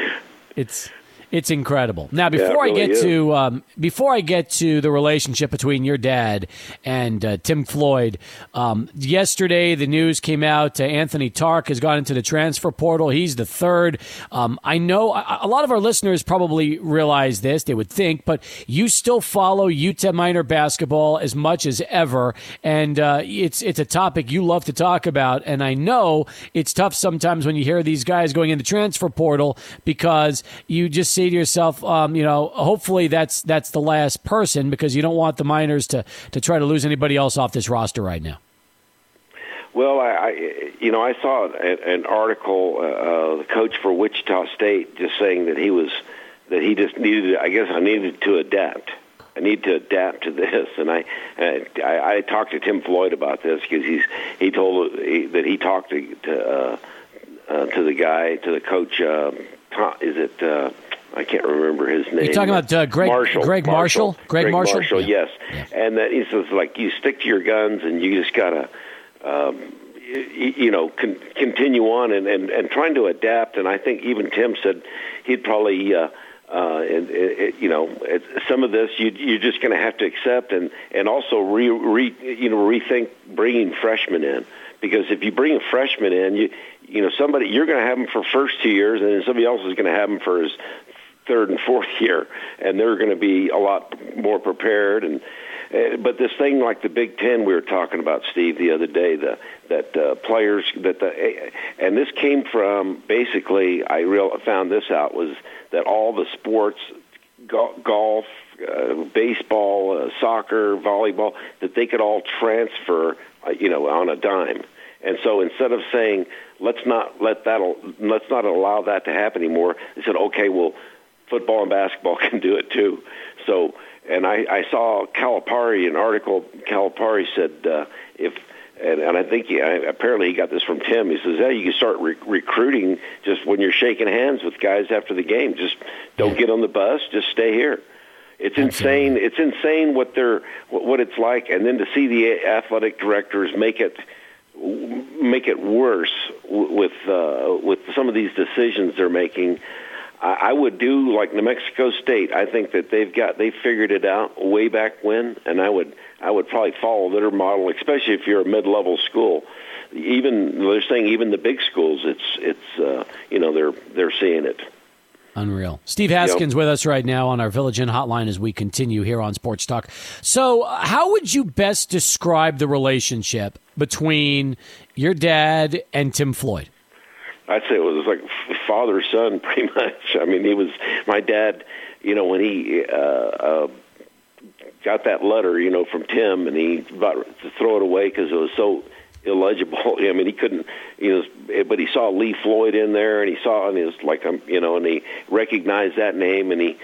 [SPEAKER 2] it's it's incredible. Now, before
[SPEAKER 5] yeah,
[SPEAKER 2] really I get
[SPEAKER 5] is.
[SPEAKER 2] to um, before I get to the relationship between your dad and uh, Tim Floyd, um, yesterday the news came out. Uh, Anthony Tarke has gone into the transfer portal. He's the third. Um, I know a, a, lot of our listeners probably realize this. They would think, but you still follow UTEP Miner basketball as much as ever, and uh, it's it's a topic you love to talk about. And I know it's tough sometimes when you hear these guys going in the transfer portal because you just say to yourself, um, you know, hopefully that's that's the last person because you don't want the Miners to to try to lose anybody else off this roster right now.
[SPEAKER 5] Well, I, I you know I saw an, an article, uh, uh, the coach for Wichita State just saying that he was that he just needed. I guess I needed to adapt. I need to adapt to this, and I I, I talked to Tim Floyd about this because he's he told he, that he talked to to, uh, uh, to the guy to the coach. Uh, Tom, is it? Uh, I can't remember his name.
[SPEAKER 2] You're talking about uh, Gregg
[SPEAKER 5] Marshall.
[SPEAKER 2] Gregg Marshall.
[SPEAKER 5] Marshall.
[SPEAKER 2] Gregg,
[SPEAKER 5] Gregg
[SPEAKER 2] Marshall.
[SPEAKER 5] Marshall
[SPEAKER 2] Yeah.
[SPEAKER 5] yes.
[SPEAKER 2] Yeah.
[SPEAKER 5] And that he says like you stick to your guns, and you just gotta. Um, you, you know, con- continue on and, and, and trying to adapt. And I think even Tim said he'd probably, uh, uh, it, you know, it, some of this you, you're just going to have to accept and, and also re, re, you know, rethink bringing freshmen in. Because if you bring a freshman in, you, you know, somebody, you're going to have them for first two years and then somebody else is going to have them for his third and fourth year. And they're going to be a lot more prepared and, uh, but this thing like the Big Ten we were talking about, Steve, the other day, the that uh, players that the and this came from basically I real found this out was that all the sports, go- golf, uh, baseball, uh, soccer, volleyball, that they could all transfer, uh, you know, on a dime. And so instead of saying let's not let that let's not allow that to happen anymore, they said okay, well, football and basketball can do it too. So and I, I saw Calipari, an article. Calipari said uh, if, and, and I think he, I, apparently he got this from Tim. He says, "Yeah, you can start re- recruiting just when you're shaking hands with guys after the game. Just don't get on the bus. Just stay here." It's insane. It's insane what they're what what it's like, and then to see the athletic directors make it make it worse with uh, with some of these decisions they're making. I I would do like New Mexico State. I think that they've got they figured it out way back when, and I would I would probably follow their model, especially if you're a mid-level school. Even they're saying even the big schools, it's it's uh, you know they're they're seeing it.
[SPEAKER 2] Unreal. Steve Haskins with us right now on our Village Inn hotline as we continue here on Sports Talk. So, uh, how would you best describe the relationship between your dad and Tim Floyd?
[SPEAKER 5] I'd say it was like father son, pretty much. I mean, he was my dad. You know, when he uh, uh, got that letter, you know, from Tim, and he about to throw it away because it was so illegible. I mean, he couldn't, you know, but he saw Lee Floyd in there, and he saw, and he was like, um, you know, and he recognized that name, and he,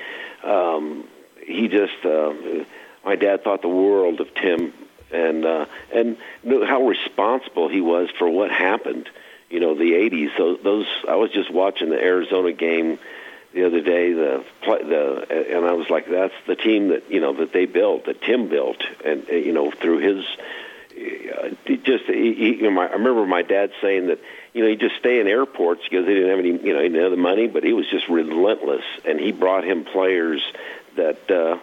[SPEAKER 5] um, he just, uh, my dad thought the world of Tim, and uh, and knew how responsible he was for what happened. You know, the '80s. Those, those I was just watching the Arizona game the other day the the and I was like that's the team that you know that they built that Tim built and uh, you know through his uh, just he, he, you know, my, I remember my dad saying that you know he just stay in airports because they didn't have any you know he have the money but he was just relentless and he brought him players that uh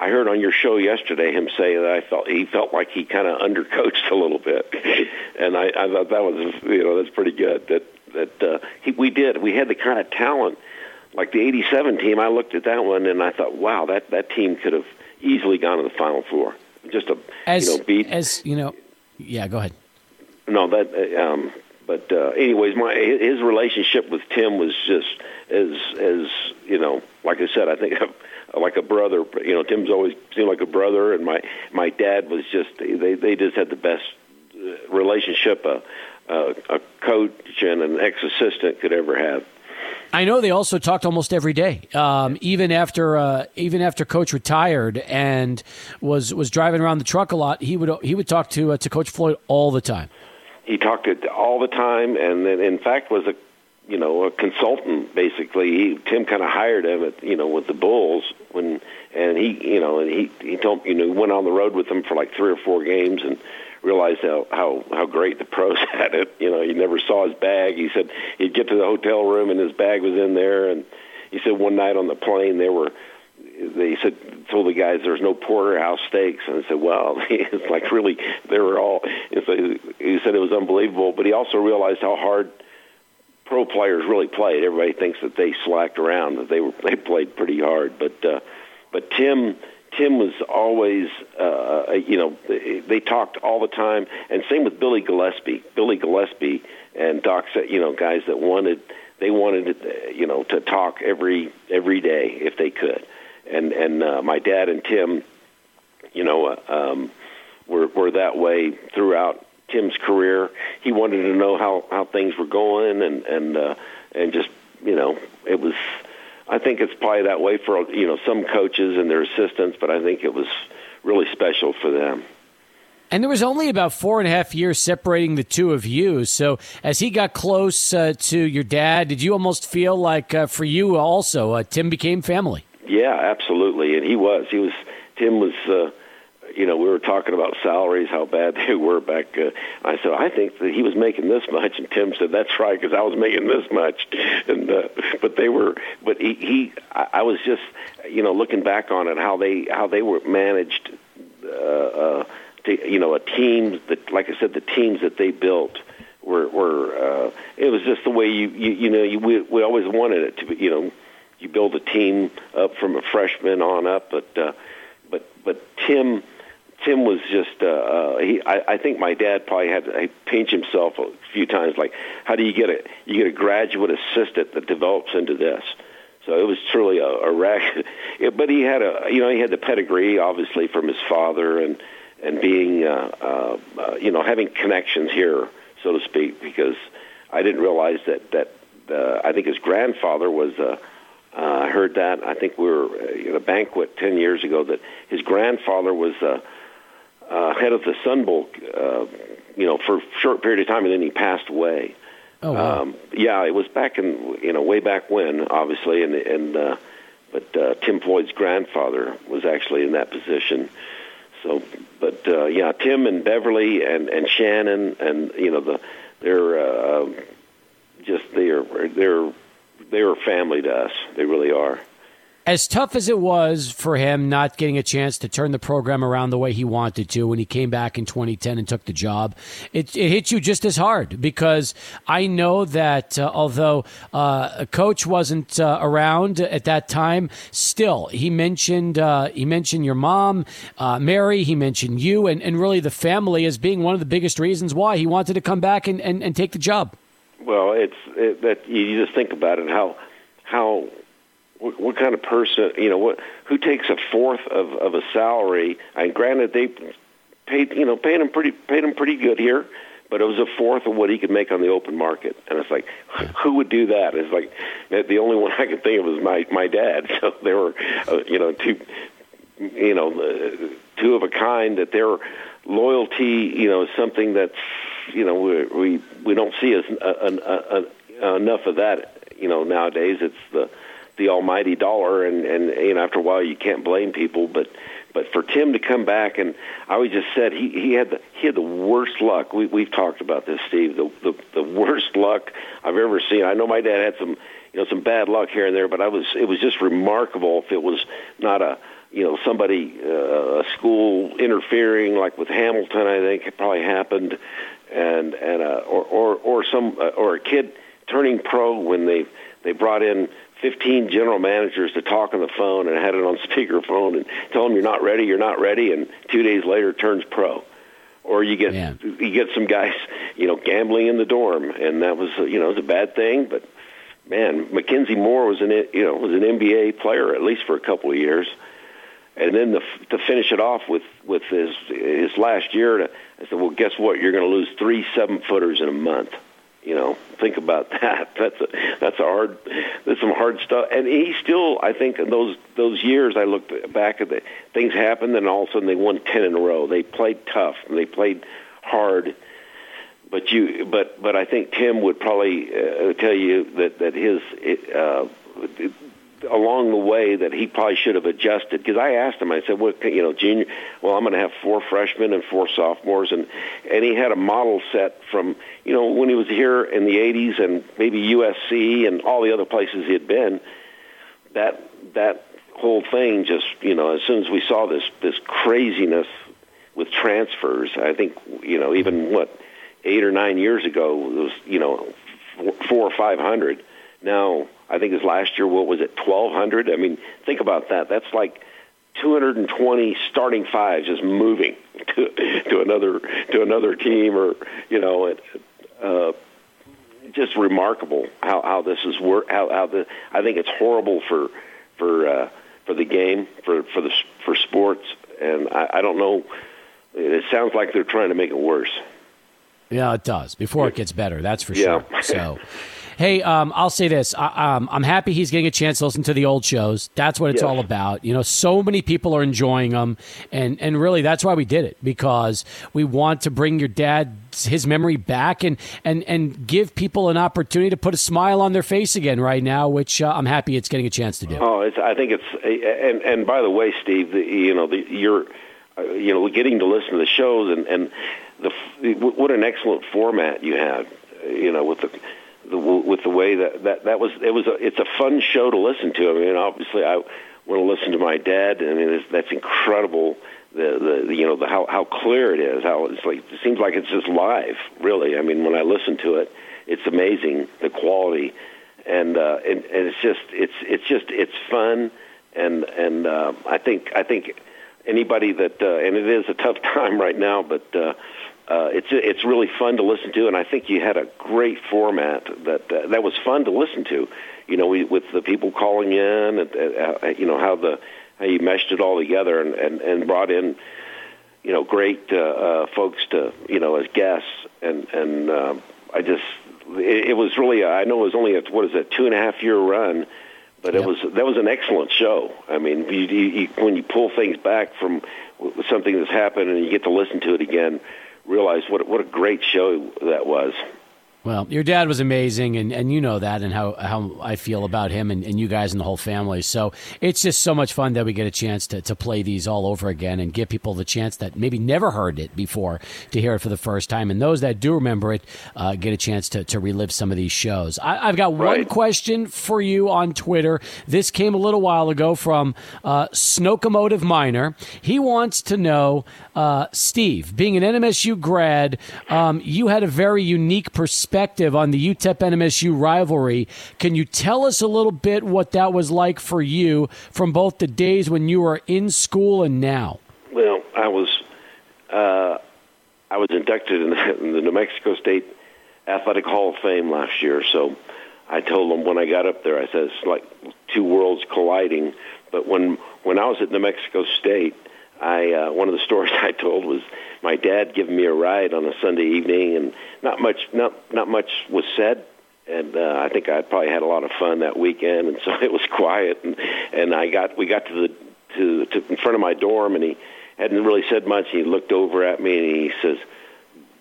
[SPEAKER 5] I heard on your show yesterday him say that I felt he felt like he kind of undercoached a little bit, and I, I thought that was you know that's pretty good. That that uh, he, we did we had the kind of talent like the '87 team. I looked at that one and I thought, wow, that that team could have easily gone to the Final Four. Just a
[SPEAKER 2] As
[SPEAKER 5] you know beat
[SPEAKER 2] as you know, yeah. Go ahead.
[SPEAKER 5] no that uh, um but uh anyways my his relationship with Tim was just as as you know like I said I think like a brother you know Tim's always seemed like a brother and my my dad was just they they just had the best uh, relationship a a, a coach and an ex assistant could ever have
[SPEAKER 2] I know they also talked almost every day, um, even after uh, even after Coach retired and was was driving around the truck a lot. He would he would talk to uh, to Coach Floyd all the time.
[SPEAKER 5] he talked it all the time and then in fact was a you know a consultant basically. He tim kind of hired him at you know with the bulls when and he you know and he he told you know went on the road with them for like three or four games and realized how how how great the pros had it. You know he never saw his bag. He said he'd get to the hotel room and his bag was in there. And he said one night on the plane they were they said told the guys there's no porterhouse steaks. And I said well it's like really they were all so he said it was unbelievable. But he also realized how hard pro players really played. Everybody thinks that they slacked around that they were they played pretty hard. But uh but Tim Tim was always, uh, you know, they, talked all the time, and same with Billy Gillispie. Billy Gillispie and Doc you know, guys that wanted they wanted to, you know to talk every every day if they could, and and uh, my dad and Tim, you know, uh, um, were were that way throughout Tim's career. He wanted to know how how things were going, and and uh, and just you know, it was. I think it's probably that way for you know some coaches and their assistants, but I think it was really special for them.
[SPEAKER 2] And there was only about four and a half years separating the two of you. So as he got close uh, to your dad, did you almost feel like uh, for you also, uh, Tim became family?
[SPEAKER 5] Yeah, absolutely. And he was. He was. Tim was. You know, we were talking about salaries, how bad they were back. Uh, I said, I think that he was making this much, and Tim said, "That's right, because I was making this much." And uh, but they were, but he, he, I, I was just, you know, looking back on it, how they, how they were managed. Uh, uh, to, you know, a team that, like I said, the teams that they built were, were uh, it was just the way you, you, you know, you, we, we always wanted it to be, you know, you build a team up from a freshman on up, but, uh, but, but Tim, Tim was just. Uh, uh, he, I, I think my dad probably had to pinch himself a few times. Like, how do you get a you get a graduate assistant that develops into this? So it was truly a, a wreck. but he had a you know he had the pedigree obviously from his father and and being, uh, uh, uh, you know, having connections here, so to speak, because I didn't realize that that uh, I think his grandfather was. Uh, uh, I heard that. I think we were uh, at a banquet ten years ago that his grandfather was uh, uh, head of the Sun Bowl, uh, you know, for a short period of time, and then he passed away.
[SPEAKER 2] Oh, wow. Um,
[SPEAKER 5] yeah, it was back in you know way back when, obviously, and and uh, but uh, Tim Floyd's grandfather was actually in that position. So, but uh, yeah, Tim and Beverly and and Shannon and you know the they're uh, just they are they're they're family to us. They really are
[SPEAKER 2] as tough as it was for him not getting a chance to turn the program around the way he wanted to when he came back in 2010 and took the job, it, it hit you just as hard because I know that uh, although uh, a coach wasn't uh, around at that time, still he mentioned uh, he mentioned your mom, uh, Mary. He mentioned you, and, and really the family as being one of the biggest reasons why he wanted to come back and, and, and take the job.
[SPEAKER 5] Well, it's it, that you just think about it how how what, what kind of person, you know, what who takes a fourth of of a salary? And granted, they paid, you know, paid him pretty paid him pretty good here, but it was a fourth of what he could make on the open market. And it's like, who would do that? It's like the only one I could think of was my my dad. So they were, uh, you know, two, you know, uh, two of a kind. That their loyalty, you know, is something that's, you know, we we, we don't see as uh, uh, uh, enough of that. You know, nowadays it's the the almighty dollar, and and you know after a while you can't blame people, but but for Tim to come back and I always just said he he had the he had the worst luck. We we've talked about this, Steve. The the the worst luck I've ever seen. I know my dad had some you know some bad luck here and there, but I was it was just remarkable if it was not a you know somebody uh, a school interfering like with Hamilton. I think it probably happened, and and uh, or or or some uh, or a kid turning pro when they they brought in 15 general managers to talk on the phone and had it on speakerphone and tell them you're not ready, you're not ready, and two days later turns pro. Or you get Man. you get some guys, you know, gambling in the dorm, and that was uh, you know it was a bad thing. But man, McKenzie Moore was an it you know was an NBA player at least for a couple of years, and then the, to finish it off with with his his last year, I said, well, guess what? You're going to lose three seven footers in a month. You know, think about that. That's a that's a hard. That's some hard stuff. And he still, I think, in those those years, I looked back at the things happened, and all of a sudden they won ten in a row. They played tough. And they played hard. But you, but but I think Tim would probably uh, tell you that that his uh, along the way that he probably should have adjusted. Because I asked him I said what you know junior well I'm going to have four freshmen and four sophomores and and he had a model set from you know when he was here in the 80s and maybe USC and all the other places he had been that that whole thing just you know as soon as we saw this this craziness with transfers I think you know even what 8 or 9 years ago it was you know 4 or 500 now I think his last year, what was it, 1,200? I mean, think about that. That's like 220 starting fives just moving to to another to another team, or you know, it, uh, just remarkable how how this is work. How how the I think it's horrible for for uh, for the game for for the for sports, and I, I don't know. It sounds like they're trying to make it worse.
[SPEAKER 2] Yeah, it does. Before it gets better, that's for
[SPEAKER 5] Yeah.
[SPEAKER 2] sure. So, hey, um, I'll say this: I, um, I'm happy he's getting a chance to listen to the old shows. That's what it's
[SPEAKER 5] Yes.
[SPEAKER 2] all about. You know, so many people are enjoying them, and and really, that's why we did it because we want to bring your dad his memory back and and and give people an opportunity to put a smile on their face again right now, which uh, I'm happy it's getting a chance to do.
[SPEAKER 5] Oh, it's, I think it's and and by the way, Steve, the, you know, the, you're uh, you know getting to listen to the shows and and the what an excellent format you had. You know, with the, the with the way that that that was it was a, it's a fun show to listen to. I mean, obviously, I want to listen to my dad. I mean, that's incredible. The, the you know the how how clear it is. How it's like it seems like it's just live. Really, I mean, when I listen to it, it's amazing the quality and uh, and, and it's just it's it's just it's fun, and and uh, I think I think anybody that uh, and it is a tough time right now, but uh, uh, it's it's really fun to listen to, and I think you had a great format that uh, that was fun to listen to. You know, we, with the people calling in, and uh, you know how the how you meshed it all together, and and, and brought in you know great uh, uh, folks to you know as guests, and and um, I just it, it was really I know it was only a what is it two and a half year run, but it
[SPEAKER 2] Yep.
[SPEAKER 5] was that was an excellent show. I mean, you, you, you, when you pull things back from something that's happened and you get to listen to it again, realize what what a great show that was.
[SPEAKER 2] Well, your dad was amazing, and, and you know that, and how, how I feel about him and, and you guys and the whole family. So it's just so much fun that we get a chance to, to play these all over again and give people the chance that maybe never heard it before to hear it for the first time. And those that do remember it uh, get a chance to, to relive some of these shows. I, I've got one question for you on Twitter. This came a little while ago from uh, Snokomotive Minor. He wants to know, uh, Steve, being an NMSU grad, um, you had a very unique perspective on the UTEP NMSU rivalry. Can you tell us a little bit what that was like for you from both the days when you were in school and now?
[SPEAKER 5] Well, I was uh, I was inducted in the, in the New Mexico State Athletic Hall of Fame last year. So I told them when I got up there, I said it's like two worlds colliding. But when when I was at New Mexico State, I uh, one of the stories I told was my dad giving me a ride on a Sunday evening, and not much not not much was said. And uh, I think I probably had a lot of fun that weekend, and so it was quiet. And and I got we got to the to, to in front of my dorm, and he hadn't really said much. He looked over at me and he says,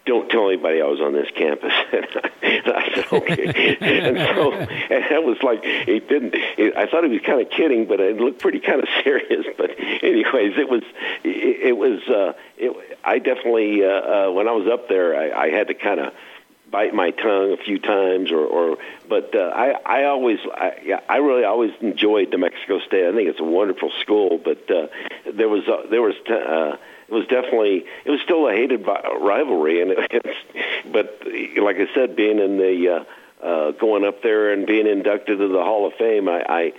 [SPEAKER 5] "Don't tell anybody I was on this campus." and I said, "Okay." and so, and that was like he didn't. It, I thought he was kind of kidding, but it looked pretty kind of serious. But anyways, it was it, it was. Uh, it, I definitely uh, uh, when I was up there, I, I had to kind of bite my tongue a few times or, or but uh, I I always I, I really always enjoyed New Mexico State. I think it's a wonderful school, but uh, there was uh, there was t- uh, it was definitely it was still a hated vi- rivalry, and it, it's but like I said, being in the uh, uh, going up there and being inducted to the Hall of Fame, I I,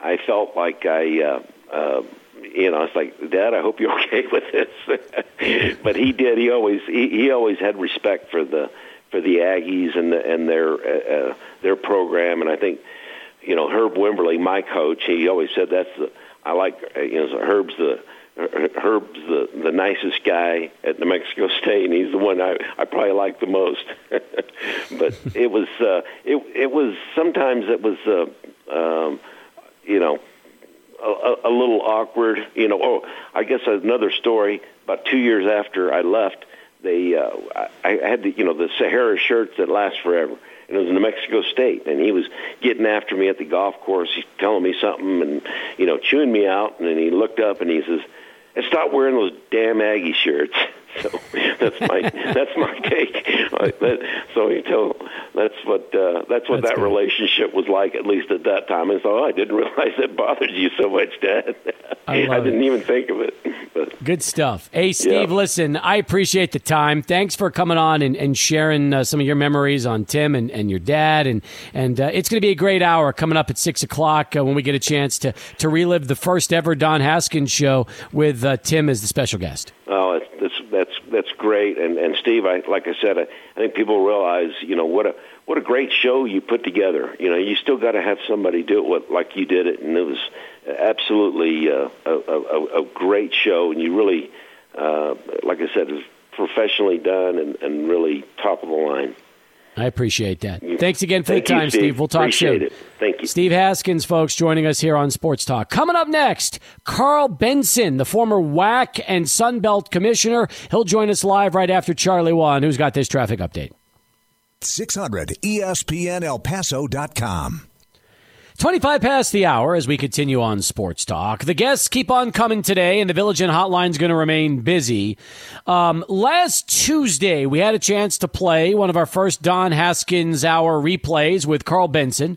[SPEAKER 5] I felt like I. Uh, uh, you know, it's like, Dad, I hope you're okay with this. but he did. He always he, he always had respect for the for the Aggies and the, and their uh, uh, their program. And I think, you know, Herb Wimberly, my coach, he always said that's the I like uh, you know Herb's the Herb's the the nicest guy at New Mexico State, and he's the one I I probably like the most. but it was uh, it it was sometimes it was uh, um, you know a, a little awkward. You know, oh, I guess another story. About two years after I left, they uh, I, I had the you know the Sahara shirts that last forever. And it was New Mexico State, and he was getting after me at the golf course. He's telling me something, and you know, chewing me out. And then he looked up and he says, "And stop wearing those damn Aggie shirts." So that's my that's my take. Like that, so you tell that's what uh, that's what
[SPEAKER 2] That's
[SPEAKER 5] that
[SPEAKER 2] good.
[SPEAKER 5] relationship was like at least at that time. And so oh, I didn't realize it bothered you so much, Dad.
[SPEAKER 2] I love
[SPEAKER 5] didn't
[SPEAKER 2] it.
[SPEAKER 5] even think of it. But
[SPEAKER 2] Good stuff. Hey, Steve,
[SPEAKER 5] Yeah.
[SPEAKER 2] listen, I appreciate the time. Thanks for coming on and, and sharing uh, some of your memories on Tim and, and your dad. And, and uh, it's going to be a great hour coming up at 6 o'clock uh, when we get a chance to, to relive the first ever Don Haskins show with uh, Tim as the special guest.
[SPEAKER 5] oh, it's, that's great. And and Steve, I like I said, I, I think people realize you know what a what a great show you put together. You know, you still got to have somebody do it what, like you did it, and it was absolutely uh, a, a, a great show. And you really, uh, like I said, it was professionally done and, and really top of the line.
[SPEAKER 2] I appreciate that. Thanks again for
[SPEAKER 5] Thank
[SPEAKER 2] the time,
[SPEAKER 5] you, Steve.
[SPEAKER 2] Steve. We'll talk
[SPEAKER 5] Appreciate
[SPEAKER 2] soon.
[SPEAKER 5] It. Thank you.
[SPEAKER 2] Steve Haskins, folks, joining us here on Sports Talk. Coming up next, Karl Benson, the former WAC and Sunbelt commissioner. He'll join us live right after Charlie Wan, who's got this traffic update.
[SPEAKER 1] 600 ESPN El ESPNElPaso.com.
[SPEAKER 2] 25 past the hour as we continue on Sports Talk. The guests keep on coming today, and the Village Inn Hotline's going to remain busy. Um, last Tuesday, we had a chance to play one of our first Don Haskins Hour replays with Karl Benson,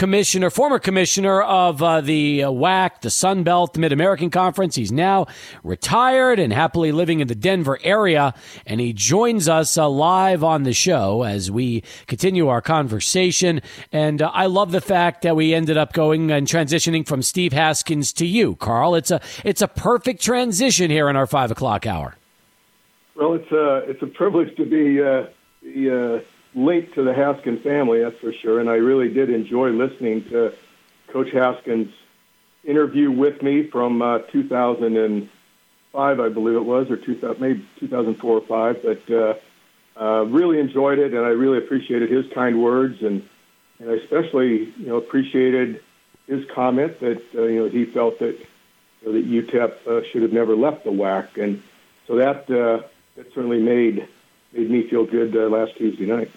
[SPEAKER 2] commissioner, former commissioner of uh, the uh, WAC, the Sun Belt, the Mid American Conference. He's now retired and happily living in the Denver area, and he joins us uh, live on the show as we continue our conversation. And uh, I love the fact that we ended up going and transitioning from Steve Haskins to you, Karl. It's a it's a perfect transition here in our five o'clock hour.
[SPEAKER 6] Well, it's a it's a privilege to be, uh, uh, linked to the Haskins family, that's for sure. And I really did enjoy listening to Coach Haskins' interview with me from uh, 2005, I believe it was, or 2000, maybe 2004 or five. But uh, uh, really enjoyed it, and I really appreciated his kind words, and and I especially you know appreciated his comment that uh, you know he felt that you know, that UTEP uh, should have never left the WAC, and so that uh, that certainly made made me feel good uh, last Tuesday night.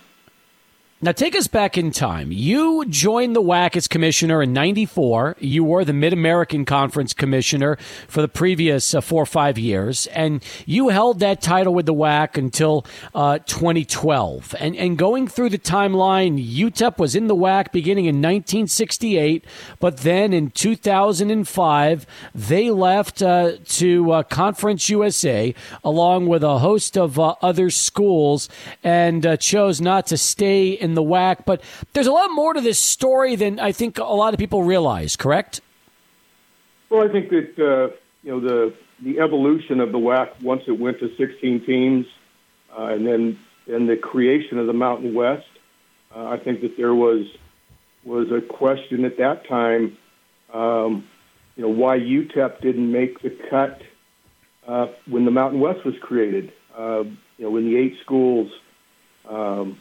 [SPEAKER 2] Now, take us back in time. You joined the WAC as commissioner in 94. You were the Mid American Conference commissioner for the previous uh, four or five years, and you held that title with the WAC until uh, 2012. And, and going through the timeline, UTEP was in the WAC beginning in 1968, but then in 2005, they left uh, to uh, Conference USA along with a host of uh, other schools and uh, chose not to stay in the WAC. But there's a lot more to this story than I think a lot of people realize. Correct?
[SPEAKER 6] Well, I think that uh, you know the the evolution of the WAC once it went to 16 teams, uh, and then and the creation of the Mountain West. Uh, I think that there was was a question at that time, um, you know, why UTEP didn't make the cut uh, when the Mountain West was created. Uh, you know, when the eight schools, um,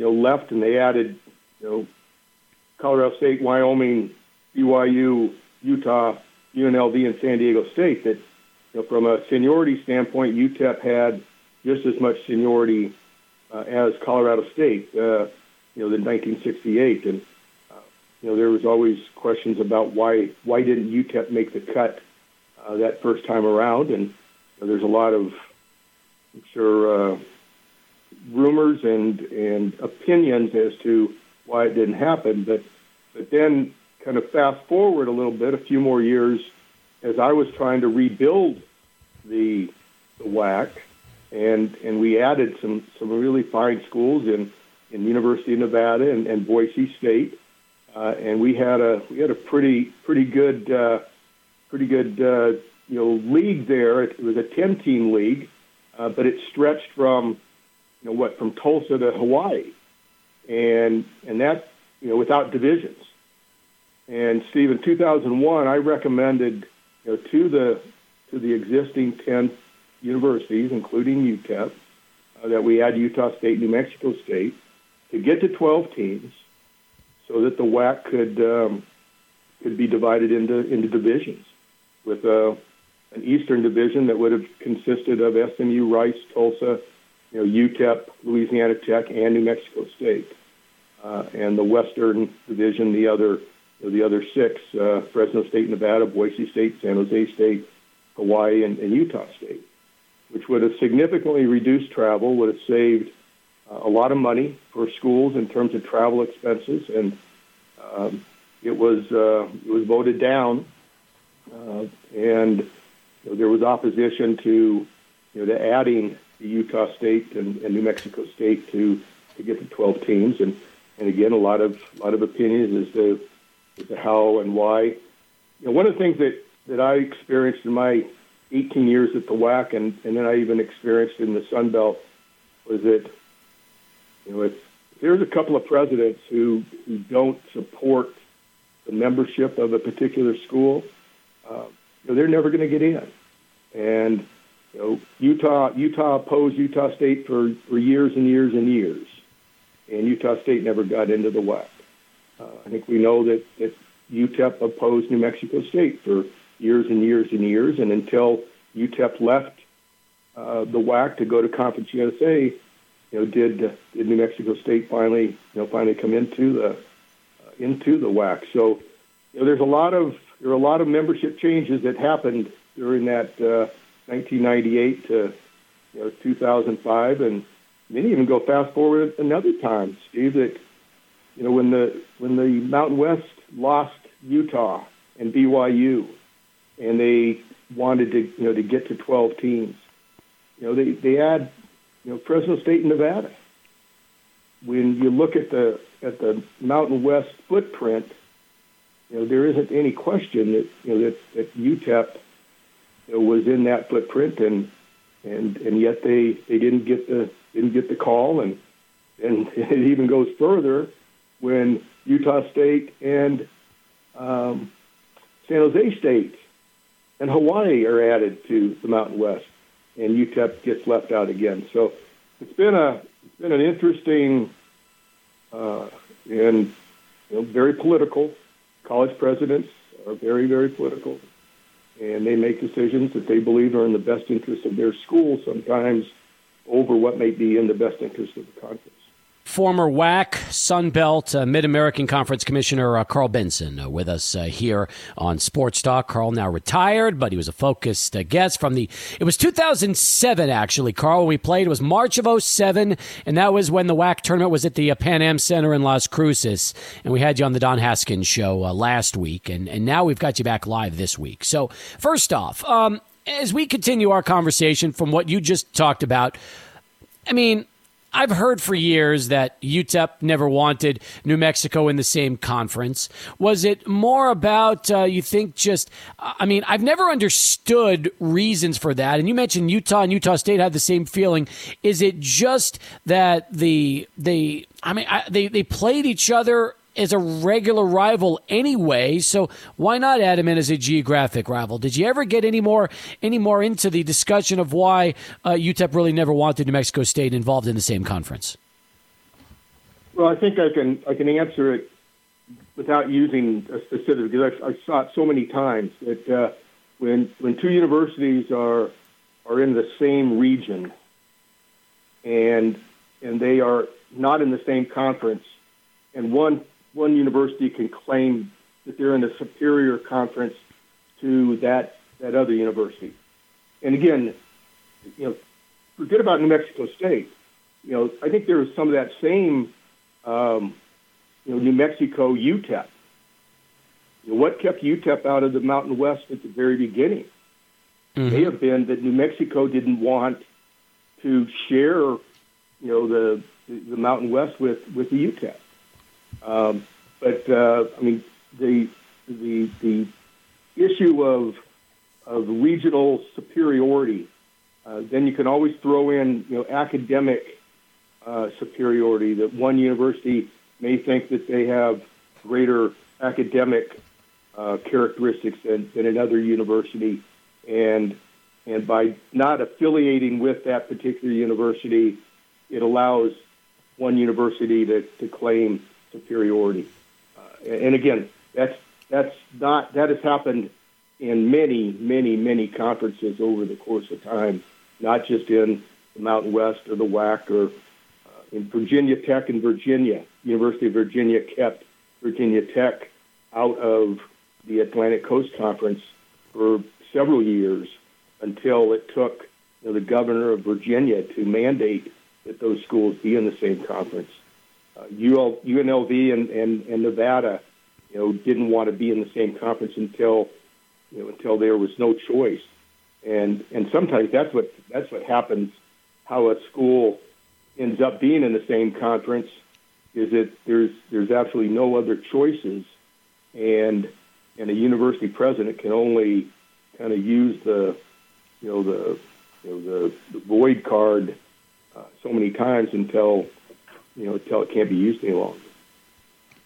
[SPEAKER 6] you know, left and they added, you know, Colorado State, Wyoming, BYU, Utah, UNLV, and San Diego State. That, you know, from a seniority standpoint, UTEP had just as much seniority uh, as Colorado State. Uh, you know, in 1968, and uh, you know there was always questions about why why didn't UTEP make the cut uh, that first time around, and you know, there's a lot of I'm sure uh, rumors and and opinions as to why it didn't happen, but but then kind of fast forward a little bit, a few more years, as I was trying to rebuild the the WAC, and and we added some some really fine schools in in University of Nevada and, and Boise State, uh, and we had a we had a pretty pretty good uh, pretty good uh, you know league there. It, was a ten team league, uh, but it stretched from you know what from Tulsa to Hawaii, and and that you know without divisions. And Steve, in 2001, I recommended you know to the to the existing 10 universities, including UTEP, uh, that we add Utah State, New Mexico State, to get to 12 teams, so that the WAC could um, could be divided into into divisions, with uh, an Eastern division that would have consisted of SMU, Rice, Tulsa, you know, UTEP, Louisiana Tech, and New Mexico State, uh, and the Western division, the other the other six: uh, Fresno State, Nevada, Boise State, San Jose State, Hawaii, and, and Utah State, which would have significantly reduced travel, would have saved uh, a lot of money for schools in terms of travel expenses, and um, it was uh, it was voted down, uh, and you know, there was opposition to you know to adding the Utah State and, and New Mexico State to to get to 12 teams, and and again a lot of a lot of opinions as to, as to how and why. You know, one of the things that that I experienced in my 18 years at the WAC, and, and then I even experienced in the Sun Belt, was that you know if there's a couple of presidents who who don't support the membership of a particular school, uh, you know, they're never going to get in. And you know, Utah Utah opposed Utah State for, for years and years and years, and Utah State never got into the WAC. Uh, I think we know that, that UTEP opposed New Mexico State for years and years and years, and until UTEP left uh, the WAC to go to Conference USA, you know, did did New Mexico State finally, you know, finally come into the uh, into the WAC? So, you know, there's a lot of there are a lot of membership changes that happened during that uh, 1998 to you know 2005, and many even go fast forward another time, Steve. That you know when the when the Mountain West lost Utah and BYU, and they wanted to you know to get to 12 teams. You know they they add you know Fresno State and Nevada. When you look at the at the Mountain West footprint, you know there isn't any question that you know that, that UTEP was in that footprint, and and and yet they they didn't get the didn't get the call, and and it even goes further when Utah State and um, San Jose State and Hawaii are added to the Mountain West, and UTEP gets left out again. So it's been a it's been an interesting uh, and you know, very political. College presidents are very very political, and they make decisions that they believe are in the best interest of their school. Sometimes over what may be in the best interest of the conference
[SPEAKER 2] former WAC Sun Belt uh, Mid American Conference Commissioner uh, Karl Benson uh, with us uh, here on Sports Talk. Karl now retired, but he was a focused uh, guest from the. It was 2007 actually. Karl, we played. It was March of 07, and that was when the WAC tournament was at the uh, Pan Am Center in Las Cruces, and we had you on the Don Haskins show last week, and and now we've got you back live this week. So first off, um, as we continue our conversation from what you just talked about. I mean, I've heard for years that UTEP never wanted New Mexico in the same conference. Was it more about, uh, you think, just, I mean, I've never understood reasons for that. And you mentioned Utah and Utah State had the same feeling. Is it just that the, they, I mean, I, they, they played each other is a regular rival anyway, so why not add him in as a geographic rival? Did you ever get any more any more into the discussion of why uh, UTEP really never wanted New Mexico State involved in the same conference?
[SPEAKER 6] Well, I think I can I can answer it without using a specific because I, I saw it so many times that uh, when when two universities are are in the same region and and they are not in the same conference, and one one university can claim that they're in a superior conference to that that other university. And again, you know, forget about New Mexico State. You know, I think there was some of that same, um, you know, New Mexico UTEP. You know, what kept UTEP out of the Mountain West at the very beginning mm-hmm. may have been that New Mexico didn't want to share, you know, the the Mountain West with with the UTEP. Um, but uh, I mean, the the the issue of of regional superiority. Uh, then you can always throw in, you know, academic uh, superiority. That one university may think that they have greater academic uh, characteristics than, than another university, and and by not affiliating with that particular university, it allows one university to, to claim superiority. Uh, and again, that's that's not that has happened in many, many, many conferences over the course of time, not just in the Mountain West or the WAC or uh, in Virginia Tech in Virginia. University of Virginia kept Virginia Tech out of the Atlantic Coast Conference for several years until it took you know, the governor of Virginia to mandate that those schools be in the same conference. UL, UNLV and, and, and Nevada, you know, didn't want to be in the same conference until, you know, until there was no choice. And and sometimes that's what that's what happens. How a school ends up being in the same conference is that there's there's absolutely no other choices, and and a university president can only kind of use the you know the you know the, the void card uh, so many times until you know until it can't be used any longer.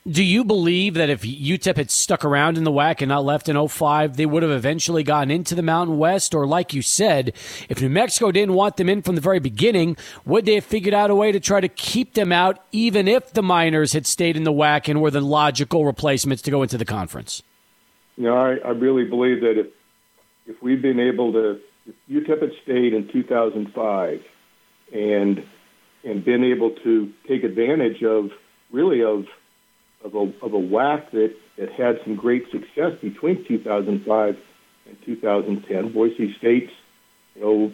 [SPEAKER 2] Do you believe that if UTEP had stuck around in the WAC and not left in 05, they would have eventually gotten into the Mountain West? Or, like you said, if New Mexico didn't want them in from the very beginning, would they have figured out a way to try to keep them out, even if the Miners had stayed in the WAC and were the logical replacements to go into the conference?
[SPEAKER 6] You know, I, I really believe that if if we've been able to, if UTEP had stayed in 2005 and and been able to take advantage of really of of a, of a WAC that, that had some great success between 2005 and 2010. Boise State's, you know,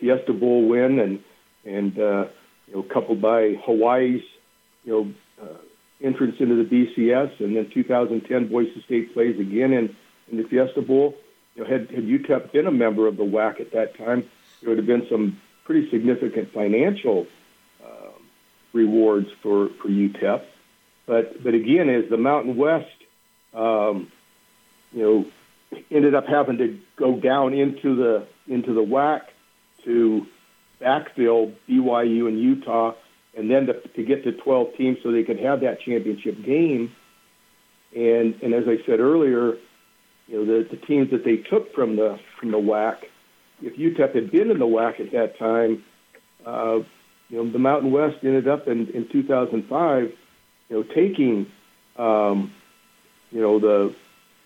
[SPEAKER 6] Fiesta Bowl win and and uh, you know coupled by Hawaii's, you know, uh, entrance into the BCS, and then 2010 Boise State plays again in in the Fiesta Bowl. You know, had had UTEP been a member of the WAC at that time, there would have been some pretty significant financial rewards for for UTEP. But but again, as the Mountain West, um, you know, ended up having to go down into the into the WAC to backfill BYU and Utah, and then to, to get to 12 teams so they could have that championship game. And and as I said earlier, you know, the, the teams that they took from the from the WAC, if UTEP had been in the WAC at that time, uh, you know, the Mountain West ended up in, in 2005 you know, taking, um, you know, the,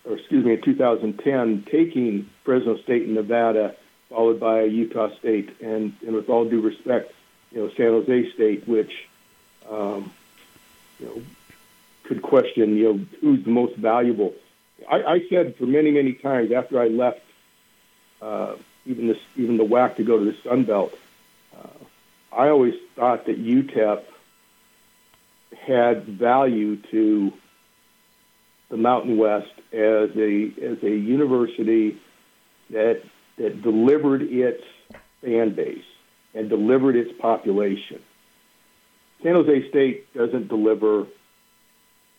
[SPEAKER 6] or excuse me, in 2010, taking Fresno State and Nevada, followed by Utah State, and, and with all due respect, you know, San Jose State, which, um, you know, could question, you know, who's the most valuable. I, I said for many, many times after I left, uh, even this, even the WAC to go to the Sun Belt, I always thought that UTEP had value to the Mountain West as a as a university that that delivered its fan base and delivered its population. San Jose State doesn't deliver,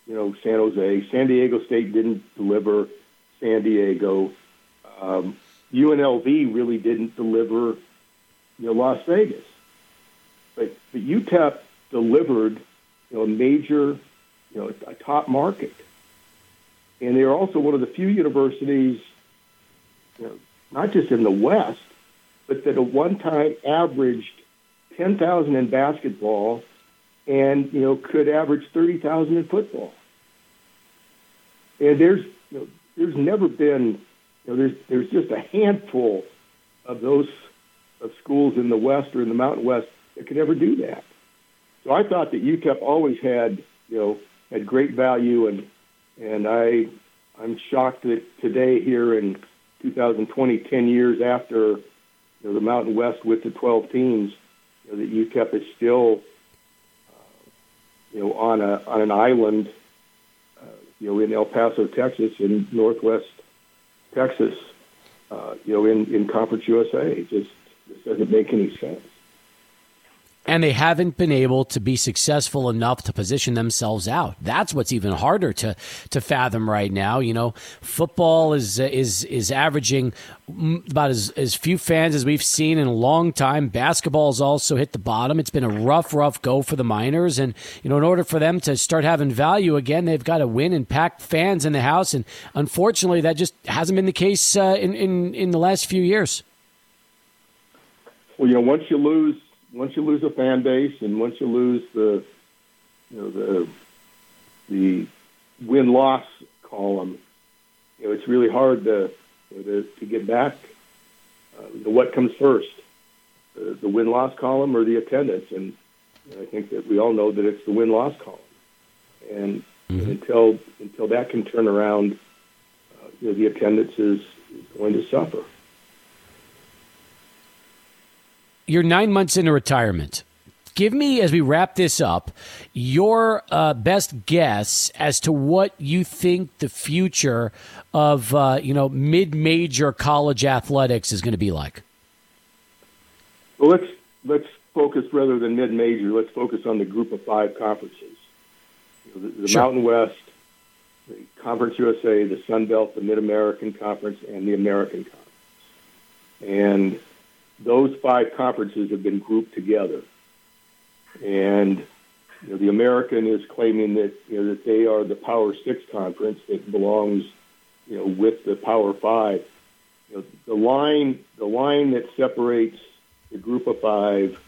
[SPEAKER 6] you know, San Jose. San Diego State didn't deliver San Diego. Um, UNLV really didn't deliver, you know, Las Vegas. But, but UTEP delivered you know, a major, you know, a top market. And they're also one of the few universities, you know, not just in the West, but that at one time averaged 10,000 in basketball and, you know, could average 30,000 in football. And there's, you know, there's never been, you know, there's, there's just a handful of those of schools in the West or in the Mountain West that could ever do that. So I thought that UTEP always had, you know, had great value, and and I I'm shocked that today here in 2020, 10 years after you know, the Mountain West with the 12 teams, you know, that UTEP is still, uh, you know, on a on an island, uh, you know, in El Paso, Texas, in Northwest Texas, uh, you know, in in Conference USA. It just, just doesn't make any sense
[SPEAKER 2] and they haven't been able to be successful enough to position themselves out. That's what's even harder to to fathom right now. You know, football is is is averaging about as, as few fans as we've seen in a long time. Basketball's also hit the bottom. It's been a rough, rough go for the Miners, and you know, in order for them to start having value again, they've got to win and pack fans in the house. And unfortunately, that just hasn't been the case uh, in in in the last few years.
[SPEAKER 6] Well, you know, once you lose once you lose a fan base and once you lose the you know the the win loss column, you know it's really hard to you know, to, to get back. Uh, what comes first, the, the win loss column or the attendance, and you know, I think that we all know that it's the win loss column, and, mm-hmm. and until until that can turn around, uh, you know the attendance is, is going to suffer
[SPEAKER 2] you're nine months into retirement. Give me, as we wrap this up, your uh, best guess as to what you think the future of uh, you know mid-major college athletics is going to be like.
[SPEAKER 6] Well, let's let's focus rather than mid-major. Let's focus on the Group of Five conferences: the, the sure. Mountain West, the Conference USA, the Sun Belt, the Mid American Conference, and the American Conference. and those five conferences have been grouped together. And you know, the American is claiming that you know that they are the Power Six conference that belongs, you know, with the Power Five. You know, the line the line that separates the Group of Five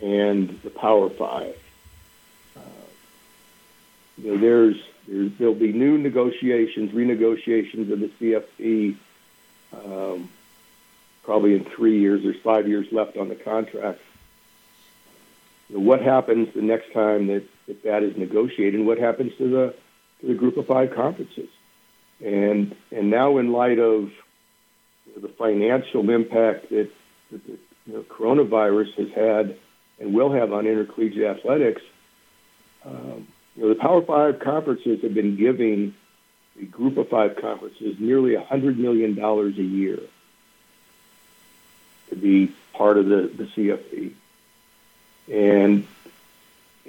[SPEAKER 6] and the Power Five. Uh, you know, there's, there's there'll be new negotiations, renegotiations of the CFP. Um, probably in three years. There's five years left on the contract. Know, what happens the next time that, that that is negotiated, and what happens to the to the group of five conferences? And and now, in light of the financial impact that, that the you know, coronavirus has had and will have on intercollegiate athletics, um, you know, the Power Five conferences have been giving the Group of Five conferences nearly $100 million a year to be part of the, the CFP. And,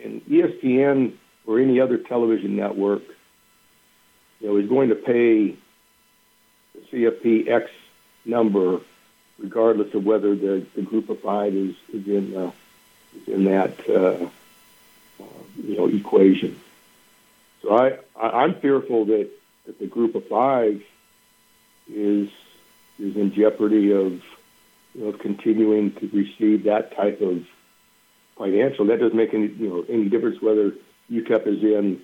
[SPEAKER 6] and ESPN or any other television network, you know, is going to pay the CFP X number, regardless of whether the, the group of five is, is in uh, is in that uh, uh, you know equation. So I, I I'm fearful that, that the group of five is is in jeopardy of know, continuing to receive that type of financial. That doesn't make any you know any difference whether UTEP is in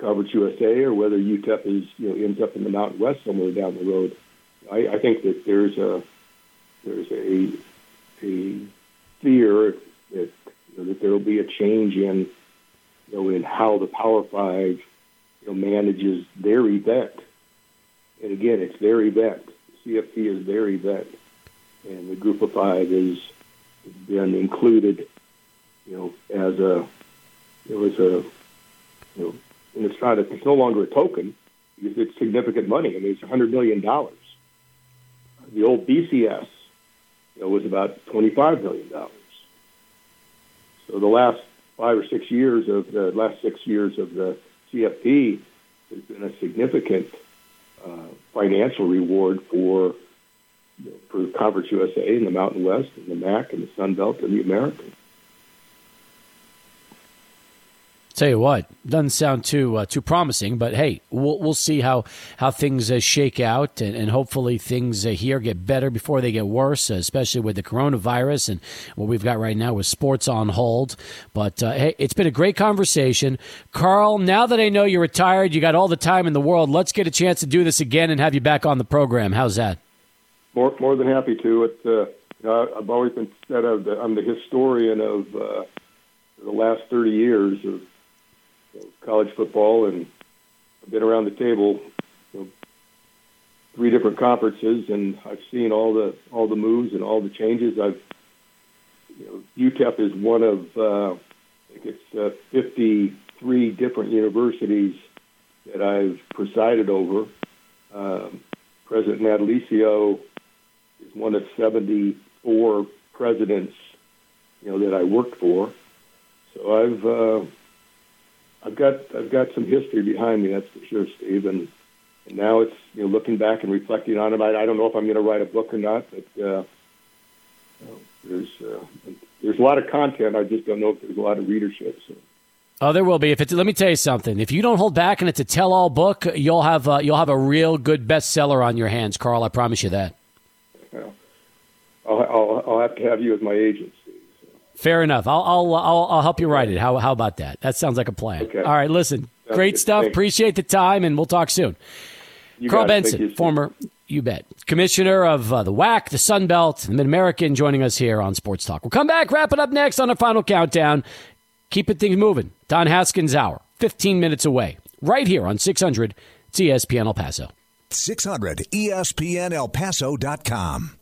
[SPEAKER 6] Conference USA or whether UTEP is you know ends up in the Mountain West somewhere down the road. I, I think that there's a there's a a fear that you know, that there will be a change in you know in how the Power Five you know manages their event. And again, it's their event. CFP is their event and the group of five has been included, you know, as a it was a you know, and it's not a, it's no longer a token because it's significant money. I mean, it's a hundred million dollars. The old BCS, you know, was about twenty five million dollars. So the last five or six years of the last six years of the CFP has been a significant uh, financial reward for for Conference USA and the Mountain West and the MAC and the Sun Belt and the American.
[SPEAKER 2] Tell you what, doesn't sound too uh, too promising, but hey, we'll we'll see how how things uh, shake out, and, and hopefully things uh, here get better before they get worse, especially with the coronavirus and what we've got right now with sports on hold. But uh, hey, it's been a great conversation, Karl. Now that I know you're retired, you got all the time in the world. Let's get a chance to do this again and have you back on the program. How's that?
[SPEAKER 6] More, more than happy to. It, uh, I've always been said of the, I'm the historian of uh, the last 30 years of you know, college football, and I've been around the table, you know, three different conferences, and I've seen all the all the moves and all the changes. I've, you know, UTEP is one of uh, I think it's uh, 53 different universities that I've presided over. Um, President Natalicio is one of 74 presidents, you know, that I worked for. So I've uh, I've got I've got some history behind me, that's for sure, Steve. And, and now it's you know looking back and reflecting on it. I, I don't know if I'm going to write a book or not, but uh, there's uh, there's a lot of content. I just don't know if there's a lot of readership. So.
[SPEAKER 2] Oh, there will be. If it's, let me tell you something. If you don't hold back and it's a tell-all book, you'll have uh, you'll have a real good bestseller on your hands, Karl. I promise you that.
[SPEAKER 6] I'll, I'll, I'll have to have you as my agent.
[SPEAKER 2] Fair enough. I'll, I'll, I'll, I'll help you write it. How, how about that? That sounds like a plan.
[SPEAKER 6] Okay.
[SPEAKER 2] All right, listen.
[SPEAKER 6] Sounds
[SPEAKER 2] great
[SPEAKER 6] good.
[SPEAKER 2] stuff.
[SPEAKER 6] Thanks.
[SPEAKER 2] Appreciate the time, and we'll talk soon.
[SPEAKER 6] You
[SPEAKER 2] Karl
[SPEAKER 6] got it. Thank
[SPEAKER 2] Benson,
[SPEAKER 6] you,
[SPEAKER 2] former, you bet, commissioner of uh, the WAC, the Sun Belt, and the Mid American, joining us here on Sports Talk. We'll come back, wrap it up next on our final countdown. Keep it things moving. Don Haskins Hour, 15 minutes away, right here on 600 ESPN El Paso.
[SPEAKER 1] 600 ESPN El Paso.com.